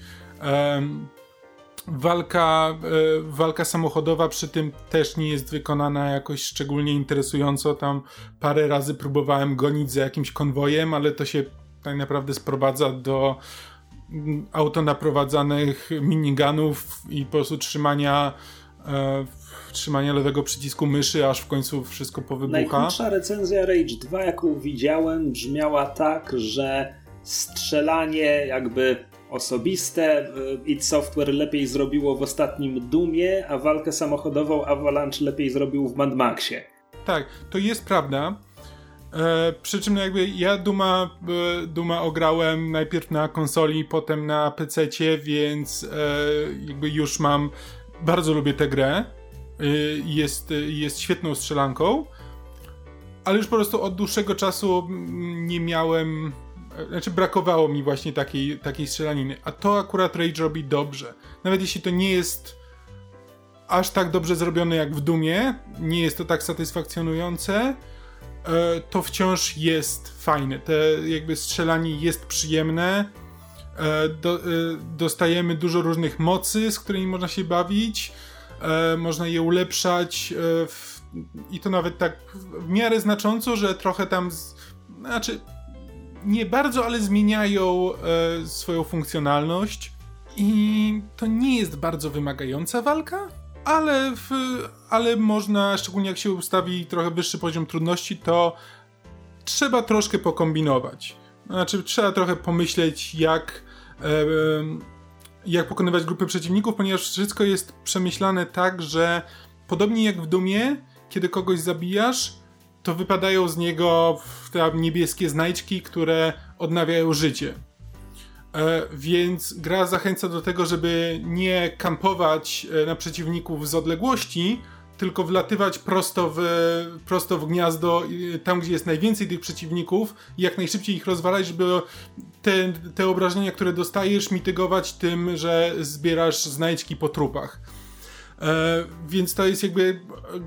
Walka, e, walka samochodowa przy tym też nie jest wykonana jakoś szczególnie interesująco. Tam parę razy próbowałem gonić za jakimś konwojem, ale to się tak naprawdę sprowadza do mm, autonaprowadzanych minigunów i po prostu trzymania e, trzymania lewego przycisku myszy, aż w końcu wszystko powybucha. Najkrótsza recenzja Rage 2, jaką widziałem, brzmiała tak, że strzelanie jakby osobiste y, id Software lepiej zrobiło w ostatnim Doomie, a walkę samochodową Avalanche lepiej zrobił w Mad Maxie. Tak, to jest prawda. E, przy czym no jakby ja Duma, e, Duma ograłem najpierw na konsoli, potem na PC, więc e, jakby już mam. Bardzo lubię tę grę. E, jest, jest świetną strzelanką. Ale już po prostu od dłuższego czasu mm, nie miałem. Znaczy, brakowało mi właśnie takiej, takiej strzelaniny. A to akurat Rage robi dobrze. Nawet jeśli to nie jest aż tak dobrze zrobione jak w Dumie, nie jest to tak satysfakcjonujące, e, to wciąż jest fajne. Te jakby strzelanie jest przyjemne. E, Do, e, dostajemy dużo różnych mocy, z którymi można się bawić. Można je ulepszać w, i to nawet tak w miarę znacząco, że trochę tam z, znaczy nie bardzo, ale zmieniają e, swoją funkcjonalność. I to nie jest bardzo wymagająca walka, ale, w, ale można, szczególnie jak się ustawi trochę wyższy poziom trudności, to trzeba troszkę pokombinować. Znaczy, trzeba trochę pomyśleć, jak, e, jak pokonywać grupy przeciwników, ponieważ wszystko jest przemyślane tak, że podobnie jak w Dumie, kiedy kogoś zabijasz, to wypadają z niego te niebieskie znajdźki, które odnawiają życie. E, więc gra zachęca do tego, żeby nie kampować e, na przeciwników z odległości, tylko wlatywać prosto w, prosto w gniazdo, e, tam gdzie jest najwięcej tych przeciwników i jak najszybciej ich rozwalać, żeby te, te obrażenia, które dostajesz, mitygować tym, że zbierasz znajdźki po trupach. E, więc to jest jakby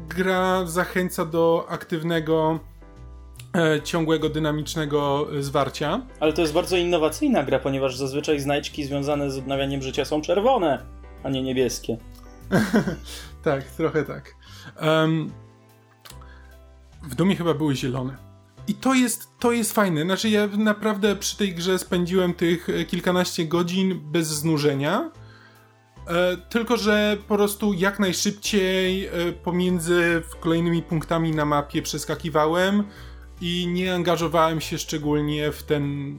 gra zachęca do aktywnego, e, ciągłego, dynamicznego zwarcia. Ale to jest bardzo innowacyjna gra, ponieważ zazwyczaj znajdźki związane z odnawianiem życia są czerwone, a nie niebieskie. Tak, trochę tak. Em, w Dumie chyba były zielone. I to jest, to jest fajne. Znaczy, ja naprawdę przy tej grze spędziłem tych e, kilkanaście godzin bez znużenia. E, tylko, że po prostu jak najszybciej e, pomiędzy kolejnymi punktami na mapie przeskakiwałem i nie angażowałem się szczególnie w ten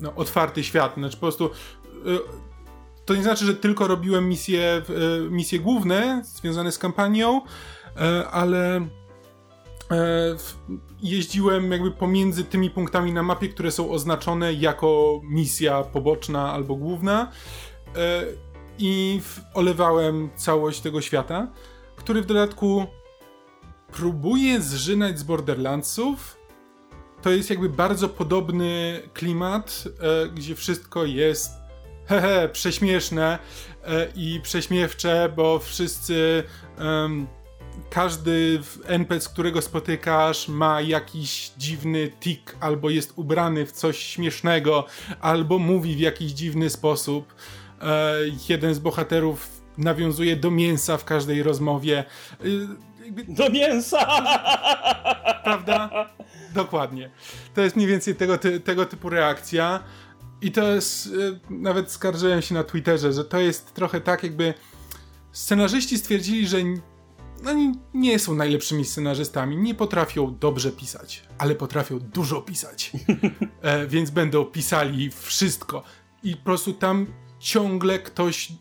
no, otwarty świat. Znaczy, po prostu. E, to nie znaczy, że tylko robiłem misje, misje główne związane z kampanią, ale jeździłem jakby pomiędzy tymi punktami na mapie, które są oznaczone jako misja poboczna albo główna i olewałem całość tego świata, który w dodatku próbuje zżynać z Borderlandsów. To jest jakby bardzo podobny klimat, e, gdzie wszystko jest hehe, prześmieszne e, i prześmiewcze, bo wszyscy każdy NPC, którego spotykasz, ma jakiś dziwny tik, albo jest ubrany w coś śmiesznego, albo mówi w jakiś dziwny sposób. E, jeden z bohaterów nawiązuje do mięsa w każdej rozmowie. E, do mięsa! Prawda? Dokładnie. To jest mniej więcej tego, ty, tego typu reakcja. I to jest, e, nawet skarżyłem się na Twitterze, że to jest trochę tak, jakby scenarzyści stwierdzili, że no, nie są najlepszymi scenarzystami, nie potrafią dobrze pisać, ale potrafią dużo pisać. E, więc będą pisali wszystko. I po prostu tam ciągle ktoś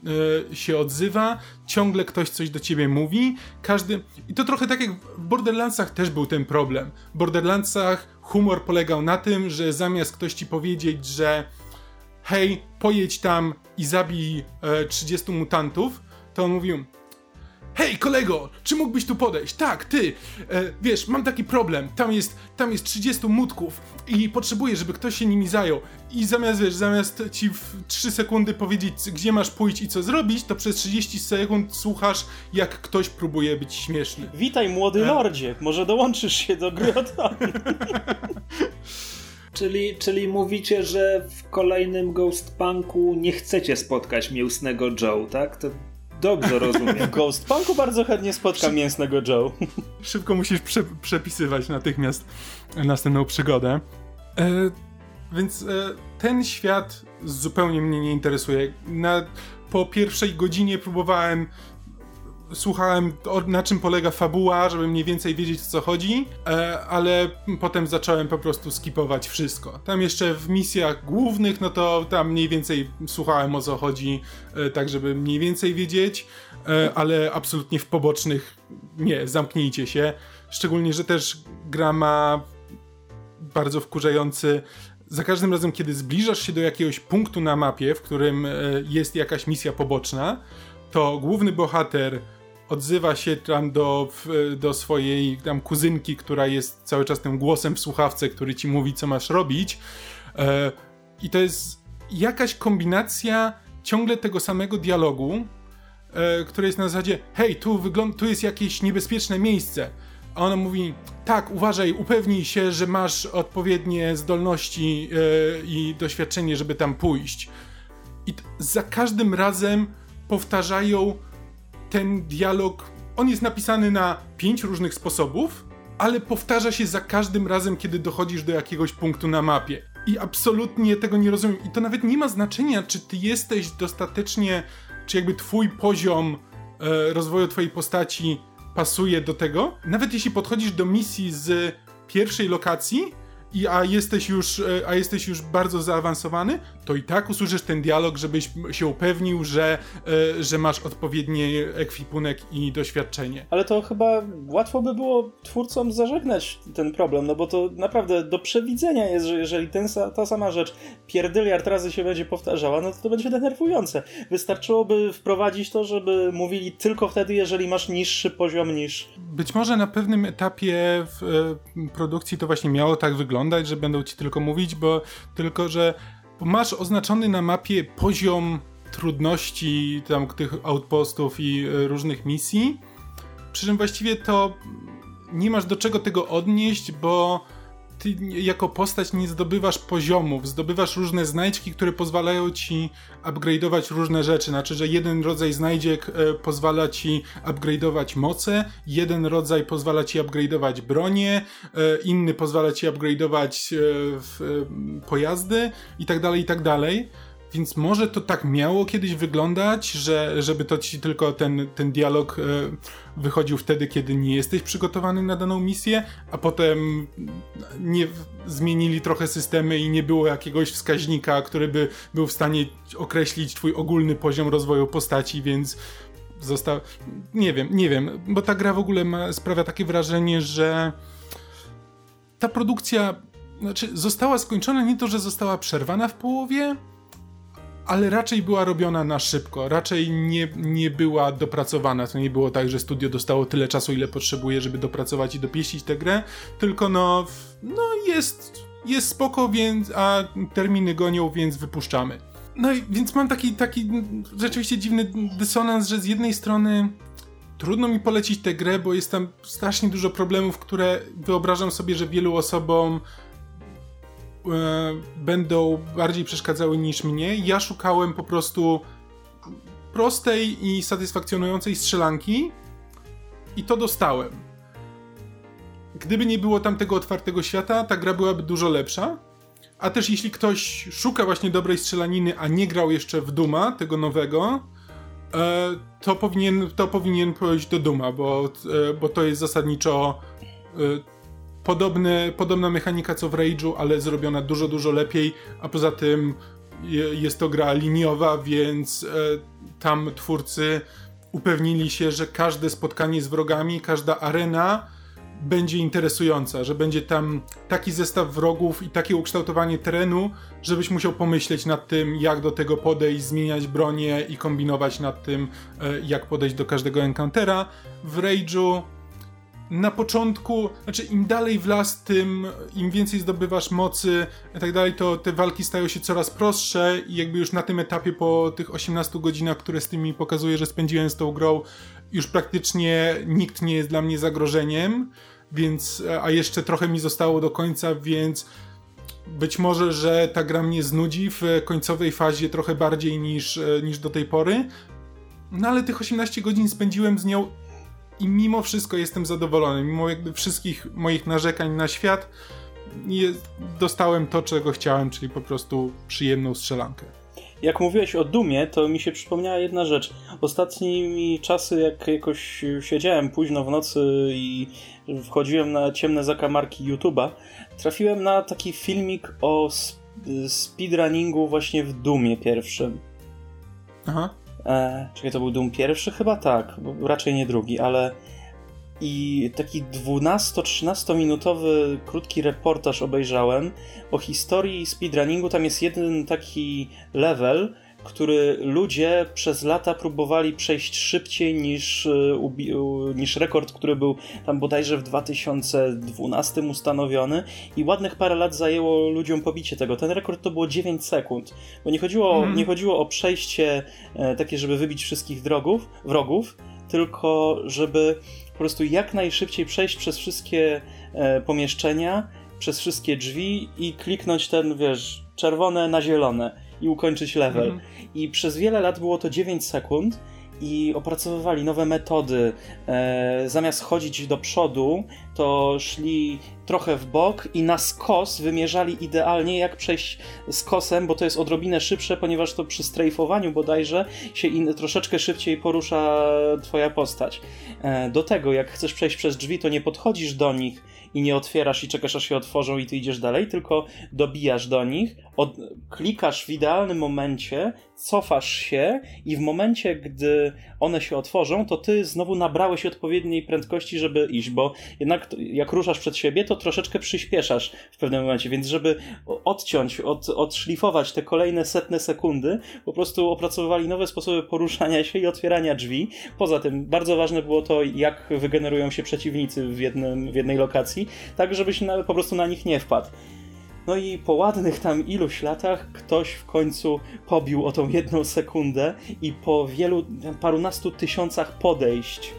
e, się odzywa, ciągle ktoś coś do ciebie mówi, każdy... I to trochę tak jak w Borderlandsach też był ten problem. W Borderlandsach humor polegał na tym, że zamiast ktoś ci powiedzieć, że hej, pojedź tam i zabij e, 30 mutantów, to on mówił, Hej, kolego, czy mógłbyś tu podejść? Tak, ty. E, wiesz, mam taki problem. Tam jest, tam jest 30 mutków i potrzebuję, żeby ktoś się nimi zajął. I zamiast, wiesz, zamiast ci w 3 sekundy powiedzieć, gdzie masz pójść i co zrobić, to przez 30 sekund słuchasz, jak ktoś próbuje być śmieszny. Witaj, młody e... lordzie. Może dołączysz się do gry Czyli, czyli mówicie, że w kolejnym Ghost Punku nie chcecie spotkać mięsnego Joe, tak? To Dobrze rozumiem. W Ghost Punku bardzo chętnie spotkam mięsnego Joe. Szybko musisz prze przepisywać natychmiast następną przygodę. E, więc e, ten świat zupełnie mnie nie interesuje. Na, po pierwszej godzinie próbowałem słuchałem na czym polega fabuła, żeby mniej więcej wiedzieć o co chodzi, e, ale potem zacząłem po prostu skipować wszystko. Tam jeszcze w misjach głównych, no to tam mniej więcej słuchałem o co chodzi, e, tak żeby mniej więcej wiedzieć, e, ale absolutnie w pobocznych nie, zamknijcie się. Szczególnie, że też gra ma bardzo wkurzający za każdym razem, kiedy zbliżasz się do jakiegoś punktu na mapie, w którym jest jakaś misja poboczna, to główny bohater odzywa się tam do, do swojej tam kuzynki, która jest cały czas tym głosem w słuchawce, który ci mówi, co masz robić. E, I to jest jakaś kombinacja ciągle tego samego dialogu, e, który jest na zasadzie, hej, tu, wygląda, tu jest jakieś niebezpieczne miejsce. A ona mówi, tak, uważaj, upewnij się, że masz odpowiednie zdolności e, i doświadczenie, żeby tam pójść. I za każdym razem powtarzają ten dialog, on jest napisany na pięć różnych sposobów, ale powtarza się za każdym razem, kiedy dochodzisz do jakiegoś punktu na mapie. I absolutnie tego nie rozumiem. I to nawet nie ma znaczenia, czy ty jesteś dostatecznie, czy jakby twój poziom e, rozwoju twojej postaci pasuje do tego. Nawet jeśli podchodzisz do misji z pierwszej lokacji, i a jesteś już, e, a jesteś już bardzo zaawansowany, to i tak usłyszysz ten dialog, żebyś się upewnił, że, e, że masz odpowiedni ekwipunek i doświadczenie. Ale to chyba łatwo by było twórcom zażegnać ten problem, no bo to naprawdę do przewidzenia jest, że jeżeli ten, ta sama rzecz pierdyliard razy się będzie powtarzała, no to to będzie denerwujące. Wystarczyłoby wprowadzić to, żeby mówili tylko wtedy, jeżeli masz niższy poziom niż... Być może na pewnym etapie w e, produkcji to właśnie miało tak wyglądać, że będą ci tylko mówić, bo tylko, że masz oznaczony na mapie poziom trudności tam tych outpostów i e, różnych misji, przy czym właściwie to nie masz do czego tego odnieść, bo ty jako postać nie zdobywasz poziomów, zdobywasz różne znajdźki, które pozwalają ci upgrade'ować różne rzeczy. Znaczy, że jeden rodzaj znajdziek e, pozwala ci upgrade'ować moce, jeden rodzaj pozwala ci upgrade'ować bronię, e, inny pozwala ci upgrade'ować e, pojazdy i tak dalej, i tak dalej. Więc może to tak miało kiedyś wyglądać, że żeby to ci tylko ten, ten dialog e, wychodził wtedy, kiedy nie jesteś przygotowany na daną misję, a potem nie zmienili trochę systemy i nie było jakiegoś wskaźnika, który by był w stanie określić twój ogólny poziom rozwoju postaci, więc został... Nie wiem, nie wiem, bo ta gra w ogóle ma, sprawia takie wrażenie, że ta produkcja znaczy, została skończona nie to, że została przerwana w połowie, ale raczej była robiona na szybko, raczej nie, nie była dopracowana. To nie było tak, że studio dostało tyle czasu, ile potrzebuje, żeby dopracować i dopieścić tę grę, tylko no, no jest, jest spoko, więc, a terminy gonią, więc wypuszczamy. No i więc mam taki, taki rzeczywiście dziwny dysonans, że z jednej strony trudno mi polecić tę grę, bo jest tam strasznie dużo problemów, które wyobrażam sobie, że wielu osobom e, będą bardziej przeszkadzały niż mnie. Ja szukałem po prostu prostej i satysfakcjonującej strzelanki i to dostałem. Gdyby nie było tam tego otwartego świata, ta gra byłaby dużo lepsza. A też jeśli ktoś szuka właśnie dobrej strzelaniny, a nie grał jeszcze w Duma, tego nowego, e, to powinien, to powinien pójść do Duma, bo, e, bo to jest zasadniczo e, podobny, podobna mechanika co w Rage'u, ale zrobiona dużo, dużo lepiej, a poza tym jest to gra liniowa, więc tam twórcy upewnili się, że każde spotkanie z wrogami, każda arena będzie interesująca, że będzie tam taki zestaw wrogów i takie ukształtowanie terenu, żebyś musiał pomyśleć nad tym, jak do tego podejść, zmieniać bronię i kombinować nad tym, e, jak podejść do każdego encountera. W Rage'u na początku, znaczy im dalej w las, tym im więcej zdobywasz mocy i tak dalej, to te walki stają się coraz prostsze i jakby już na tym etapie po tych 18 godzinach, które z tymi pokazuje, że spędziłem z tą grą, już praktycznie nikt nie jest dla mnie zagrożeniem, więc, a jeszcze trochę mi zostało do końca, więc być może, że ta gra mnie znudzi w końcowej fazie trochę bardziej niż, niż do tej pory. No ale tych 18 godzin spędziłem z nią i mimo wszystko jestem zadowolony. Mimo jakby wszystkich moich narzekań na świat, dostałem to, czego chciałem, czyli po prostu przyjemną strzelankę. Jak mówiłeś o Dumie, to mi się przypomniała jedna rzecz. Ostatnimi czasy, jak jakoś siedziałem późno w nocy i wchodziłem na ciemne zakamarki YouTube'a, trafiłem na taki filmik o speedrunningu właśnie w Dumie pierwszym. Aha. E, czekaj, to był Doom pierwszy? Chyba tak, raczej nie drugi, ale i taki 12-13 minutowy krótki reportaż obejrzałem o historii speedrunningu. Tam jest jeden taki level, który ludzie przez lata próbowali przejść szybciej niż, e, niż rekord, który był tam bodajże w 2012 ustanowiony i ładnych parę lat zajęło ludziom pobicie tego. Ten rekord to było 9 sekund, bo nie chodziło, mm. nie chodziło o przejście e, takie, żeby wybić wszystkich drogów, wrogów, tylko żeby po prostu jak najszybciej przejść przez wszystkie e, pomieszczenia, przez wszystkie drzwi i kliknąć ten, wiesz, czerwone na zielone i ukończyć level. Mm. I przez wiele lat było to 9 sekund i opracowywali nowe metody. E, zamiast chodzić do przodu, to szli trochę w bok i na skos wymierzali idealnie, jak przejść skosem, bo to jest odrobinę szybsze, ponieważ to przy strajfowaniu bodajże się in, troszeczkę szybciej porusza twoja postać. E, do tego, jak chcesz przejść przez drzwi, to nie podchodzisz do nich i nie otwierasz i czekasz aż się otworzą i ty idziesz dalej, tylko dobijasz do nich, od, klikasz w idealnym momencie, cofasz się i w momencie, gdy one się otworzą, to ty znowu nabrałeś odpowiedniej prędkości, żeby iść, bo jednak jak ruszasz przed siebie, to troszeczkę przyspieszasz w pewnym momencie, więc żeby odciąć, od, odszlifować te kolejne setne sekundy, po prostu opracowywali nowe sposoby poruszania się i otwierania drzwi. Poza tym bardzo ważne było to, jak wygenerują się przeciwnicy w, jednym, w jednej lokacji, tak żebyś na, po prostu na nich nie wpadł. No i po ładnych tam iluś latach ktoś w końcu pobił o tą jedną sekundę i po wielu, parunastu tysiącach podejść,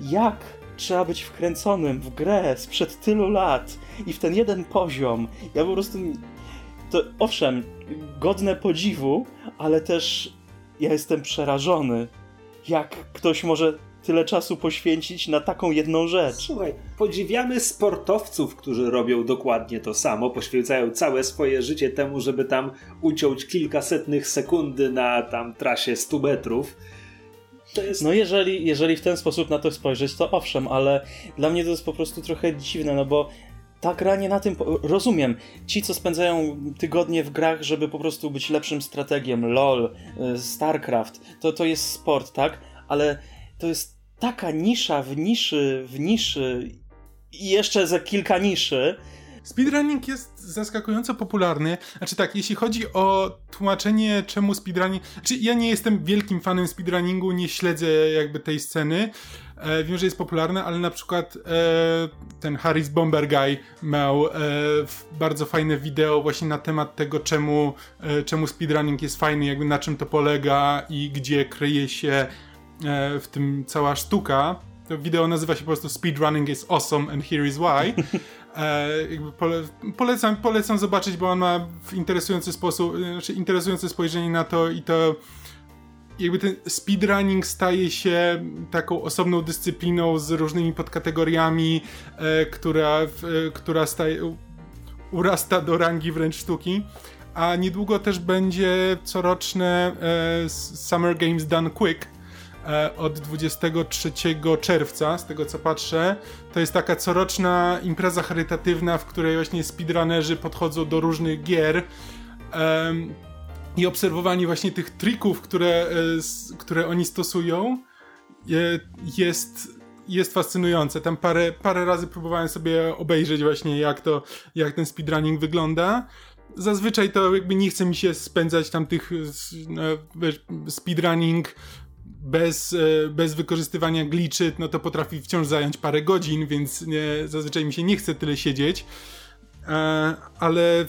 jak trzeba być wkręconym w grę sprzed tylu lat i w ten jeden poziom, ja po prostu... To owszem, godne podziwu, ale też ja jestem przerażony, jak ktoś może tyle czasu poświęcić na taką jedną rzecz. Słuchaj, podziwiamy sportowców, którzy robią dokładnie to samo, poświęcają całe swoje życie temu, żeby tam uciąć kilkasetnych sekundy na tam trasie 100 metrów. Jest... No jeżeli, jeżeli w ten sposób na to spojrzeć, to owszem, ale dla mnie to jest po prostu trochę dziwne, no bo ta gra nie na tym. Rozumiem. Ci, co spędzają tygodnie w grach, żeby po prostu być lepszym strategiem, LOL, y, StarCraft, to, to jest sport, tak? Ale to jest taka nisza w niszy, w niszy i jeszcze za kilka niszy, speedrunning jest zaskakująco popularny. Znaczy tak, jeśli chodzi o tłumaczenie czemu speedrunning... Znaczy ja nie jestem wielkim fanem speedrunningu, nie śledzę jakby tej sceny. E, wiem, że jest popularny, ale na przykład e, ten Harris Bomber Guy miał e, bardzo fajne wideo właśnie na temat tego, czemu, e, czemu speedrunning jest fajny, jakby na czym to polega i gdzie kryje się w tym cała sztuka. To wideo nazywa się po prostu Speedrunning is awesome and here is why. E, pole, polecam, polecam zobaczyć, bo on ma w interesujący sposób, znaczy interesujące spojrzenie na to i to jakby ten speedrunning staje się taką osobną dyscypliną z różnymi podkategoriami, e, która, e, która staje, urasta do rangi wręcz sztuki. A niedługo też będzie coroczne e, Summer Games Done Quick, E, od 23 czerwca, z tego co patrzę. To jest taka coroczna impreza charytatywna, w której właśnie speedrunnerzy podchodzą do różnych gier i obserwowanie właśnie tych trików, które, e, które oni stosują jest, jest fascynujące. Tam parę, parę razy próbowałem sobie obejrzeć właśnie jak to, jak ten speedrunning wygląda zazwyczaj to jakby nie chce mi się spędzać tam tych no, speedrunning bez, e, bez wykorzystywania glitchy, no to potrafi wciąż zająć parę godzin, więc nie, zazwyczaj mi się nie chce tyle siedzieć. E, ale,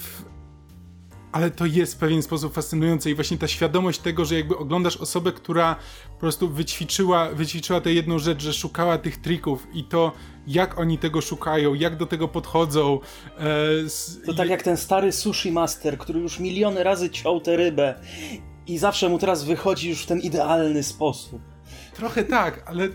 ale to jest w pewien sposób fascynujące i właśnie ta świadomość tego, że jakby oglądasz osobę, która po prostu wyćwiczyła, wyćwiczyła tę jedną rzecz, że szukała tych trików i to jak oni tego szukają, jak do tego podchodzą. E, to tak jak ten stary sushi master, który już miliony razy ciął tę rybę i zawsze mu teraz wychodzi już w ten idealny sposób. Trochę tak, ale,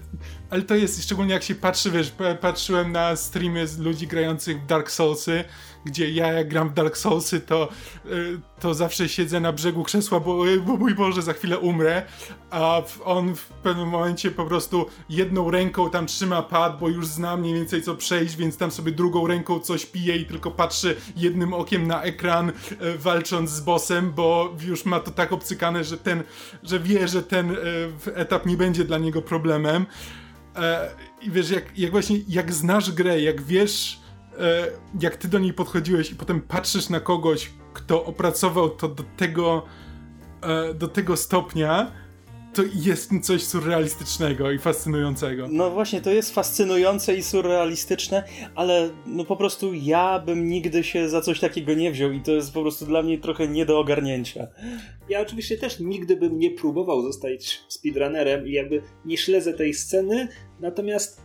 ale to jest, szczególnie jak się patrzy, wiesz, patrzyłem na streamy z ludzi grających w Dark Soulsy, gdzie ja jak gram w Dark Soulsy, to, y, to zawsze siedzę na brzegu krzesła, bo, bo mój Boże, za chwilę umrę, a on w pewnym momencie po prostu jedną ręką tam trzyma pad, bo już zna mniej więcej co przejść, więc tam sobie drugą ręką coś pije i tylko patrzy jednym okiem na ekran, y, walcząc z bossem, bo już ma to tak obcykane, że ten, że wie, że ten y, etap nie będzie dla niego problemem. E, I wiesz, jak, jak właśnie, jak znasz grę, jak wiesz, E, jak ty do niej podchodziłeś i potem patrzysz na kogoś, kto opracował to do tego, e, do tego stopnia, to jest coś surrealistycznego i fascynującego. No właśnie, to jest fascynujące i surrealistyczne, ale no po prostu ja bym nigdy się za coś takiego nie wziął i to jest po prostu dla mnie trochę nie do ogarnięcia. Ja oczywiście też nigdy bym nie próbował zostać speedrunnerem i jakby nie śledzę tej sceny, natomiast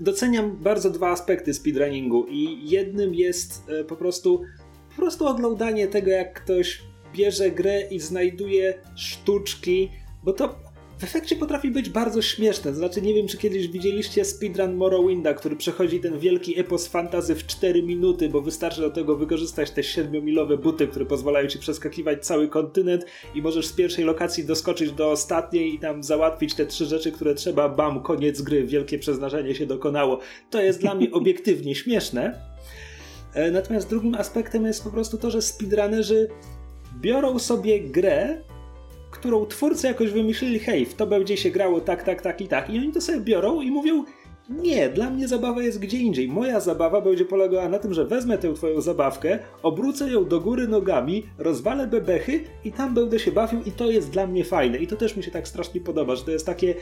doceniam bardzo dwa aspekty speedrunningu i jednym jest e, po prostu po prostu oglądanie tego, jak ktoś bierze grę i znajduje sztuczki, bo to w efekcie potrafi być bardzo śmieszne. Znaczy, nie wiem, czy kiedyś widzieliście speedrun Morrowinda, który przechodzi ten wielki epos fantazy w 4 minuty, bo wystarczy do tego wykorzystać te 7-milowe buty, które pozwalają ci przeskakiwać cały kontynent i możesz z pierwszej lokacji doskoczyć do ostatniej i tam załatwić te trzy rzeczy, które trzeba. Bam, koniec gry, wielkie przeznaczenie się dokonało. To jest dla mnie obiektywnie śmieszne. E, natomiast drugim aspektem jest po prostu to, że speedrunnerzy biorą sobie grę, którą twórcy jakoś wymyślili, hej, w to będzie się grało tak, tak, tak i tak. I oni to sobie biorą i mówią, nie, dla mnie zabawa jest gdzie indziej. Moja zabawa będzie polegała na tym, że wezmę tę twoją zabawkę, obrócę ją do góry nogami, rozwalę bebechy i tam będę się bawił i to jest dla mnie fajne. I to też mi się tak strasznie podoba, że to jest takie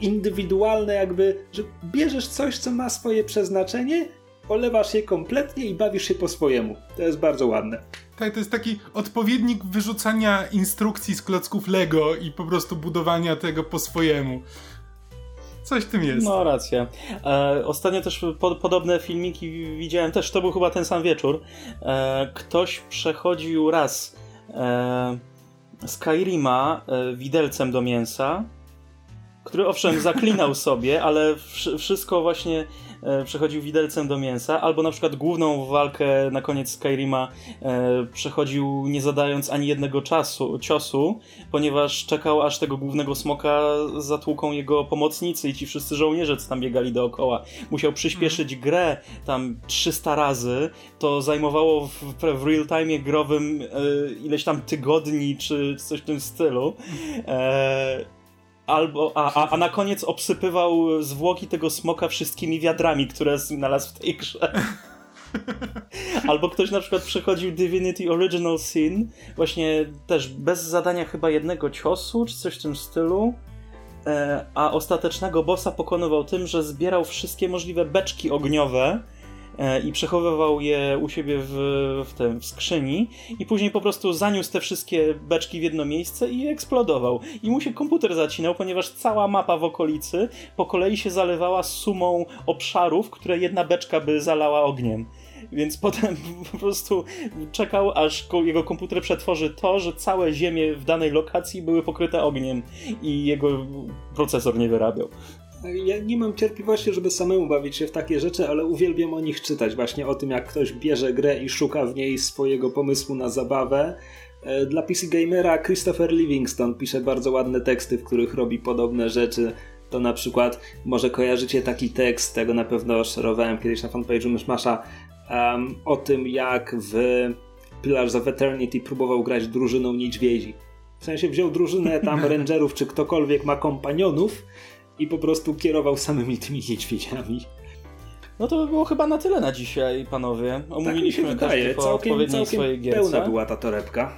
indywidualne jakby, że bierzesz coś, co ma swoje przeznaczenie, olewasz je kompletnie i bawisz się po swojemu. To jest bardzo ładne. Tak, to jest taki odpowiednik wyrzucania instrukcji z klocków Lego i po prostu budowania tego po swojemu. Coś w tym jest. No, racja. E, ostatnio też po, podobne filmiki widziałem, też to był chyba ten sam wieczór. E, ktoś przechodził raz e, Skyrima e, widelcem do mięsa, który owszem zaklinał sobie, ale wszystko właśnie przechodził widelcem do mięsa, albo na przykład główną walkę na koniec Skyrima e, przechodził nie zadając ani jednego czasu, ciosu, ponieważ czekał aż tego głównego smoka zatłuką jego pomocnicy i ci wszyscy żołnierze, co tam biegali dookoła. Musiał przyspieszyć mm. grę tam 300 razy, to zajmowało w, w real time growym e, ileś tam tygodni, czy coś w tym stylu. E, Albo, a, a, a na koniec obsypywał zwłoki tego smoka wszystkimi wiadrami, które znalazł w tej grze. Albo ktoś na przykład przechodził Divinity Original Sin, właśnie też bez zadania chyba jednego ciosu, czy coś w tym stylu, e, a ostatecznego bossa pokonywał tym, że zbierał wszystkie możliwe beczki ogniowe, i przechowywał je u siebie w, w, tym, w skrzyni i później po prostu zaniósł te wszystkie beczki w jedno miejsce i eksplodował. I mu się komputer zacinał, ponieważ cała mapa w okolicy po kolei się zalewała sumą obszarów, które jedna beczka by zalała ogniem. Więc potem po prostu czekał, aż jego komputer przetworzy to, że całe ziemie w danej lokacji były pokryte ogniem i jego procesor nie wyrabiał. Ja nie mam cierpliwości, żeby samemu bawić się w takie rzeczy, ale uwielbiam o nich czytać. Właśnie o tym, jak ktoś bierze grę i szuka w niej swojego pomysłu na zabawę. E, dla PC Gamera Christopher Livingston pisze bardzo ładne teksty, w których robi podobne rzeczy. To na przykład, może kojarzycie taki tekst, tego na pewno szerowałem kiedyś na fanpage'u Myszmasza, um, o tym jak w Pillars of Eternity próbował grać drużyną niedźwiedzi. W sensie wziął drużynę tam rangerów, czy ktokolwiek ma kompanionów i po prostu kierował samymi tymi niedźwiedziami. No to by było chyba na tyle na dzisiaj, panowie. Omówiliśmy tak wydaje. całkiem, całkiem pełna była ta torebka.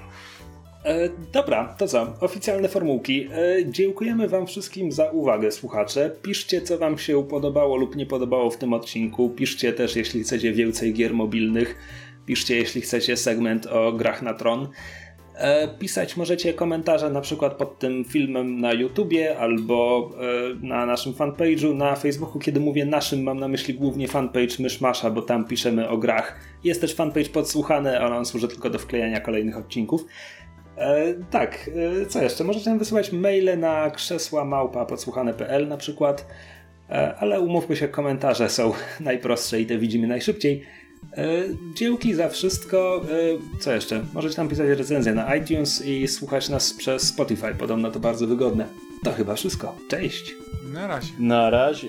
E, dobra, to co? Oficjalne formułki. E, dziękujemy wam wszystkim za uwagę, słuchacze. Piszcie, co wam się podobało lub nie podobało w tym odcinku. Piszcie też, jeśli chcecie więcej gier mobilnych. Piszcie, jeśli chcecie segment o grach na tron. E, pisać możecie komentarze na przykład pod tym filmem na YouTubie albo e, na naszym fanpage'u na Facebooku. Kiedy mówię naszym, mam na myśli głównie fanpage Myszmasza, bo tam piszemy o grach. Jest też fanpage podsłuchany, ale on służy tylko do wklejania kolejnych odcinków. E, tak, e, co jeszcze? Możecie nam wysyłać maile na krzesła małpa podsłuchane.pl na przykład, e, ale umówmy się, komentarze są najprostsze i te widzimy najszybciej. E, dzięki za wszystko. E, co jeszcze? Możecie tam pisać recenzję na iTunes i słuchać nas przez Spotify. Podobno to bardzo wygodne. To chyba wszystko. Cześć. Na razie. Na razie.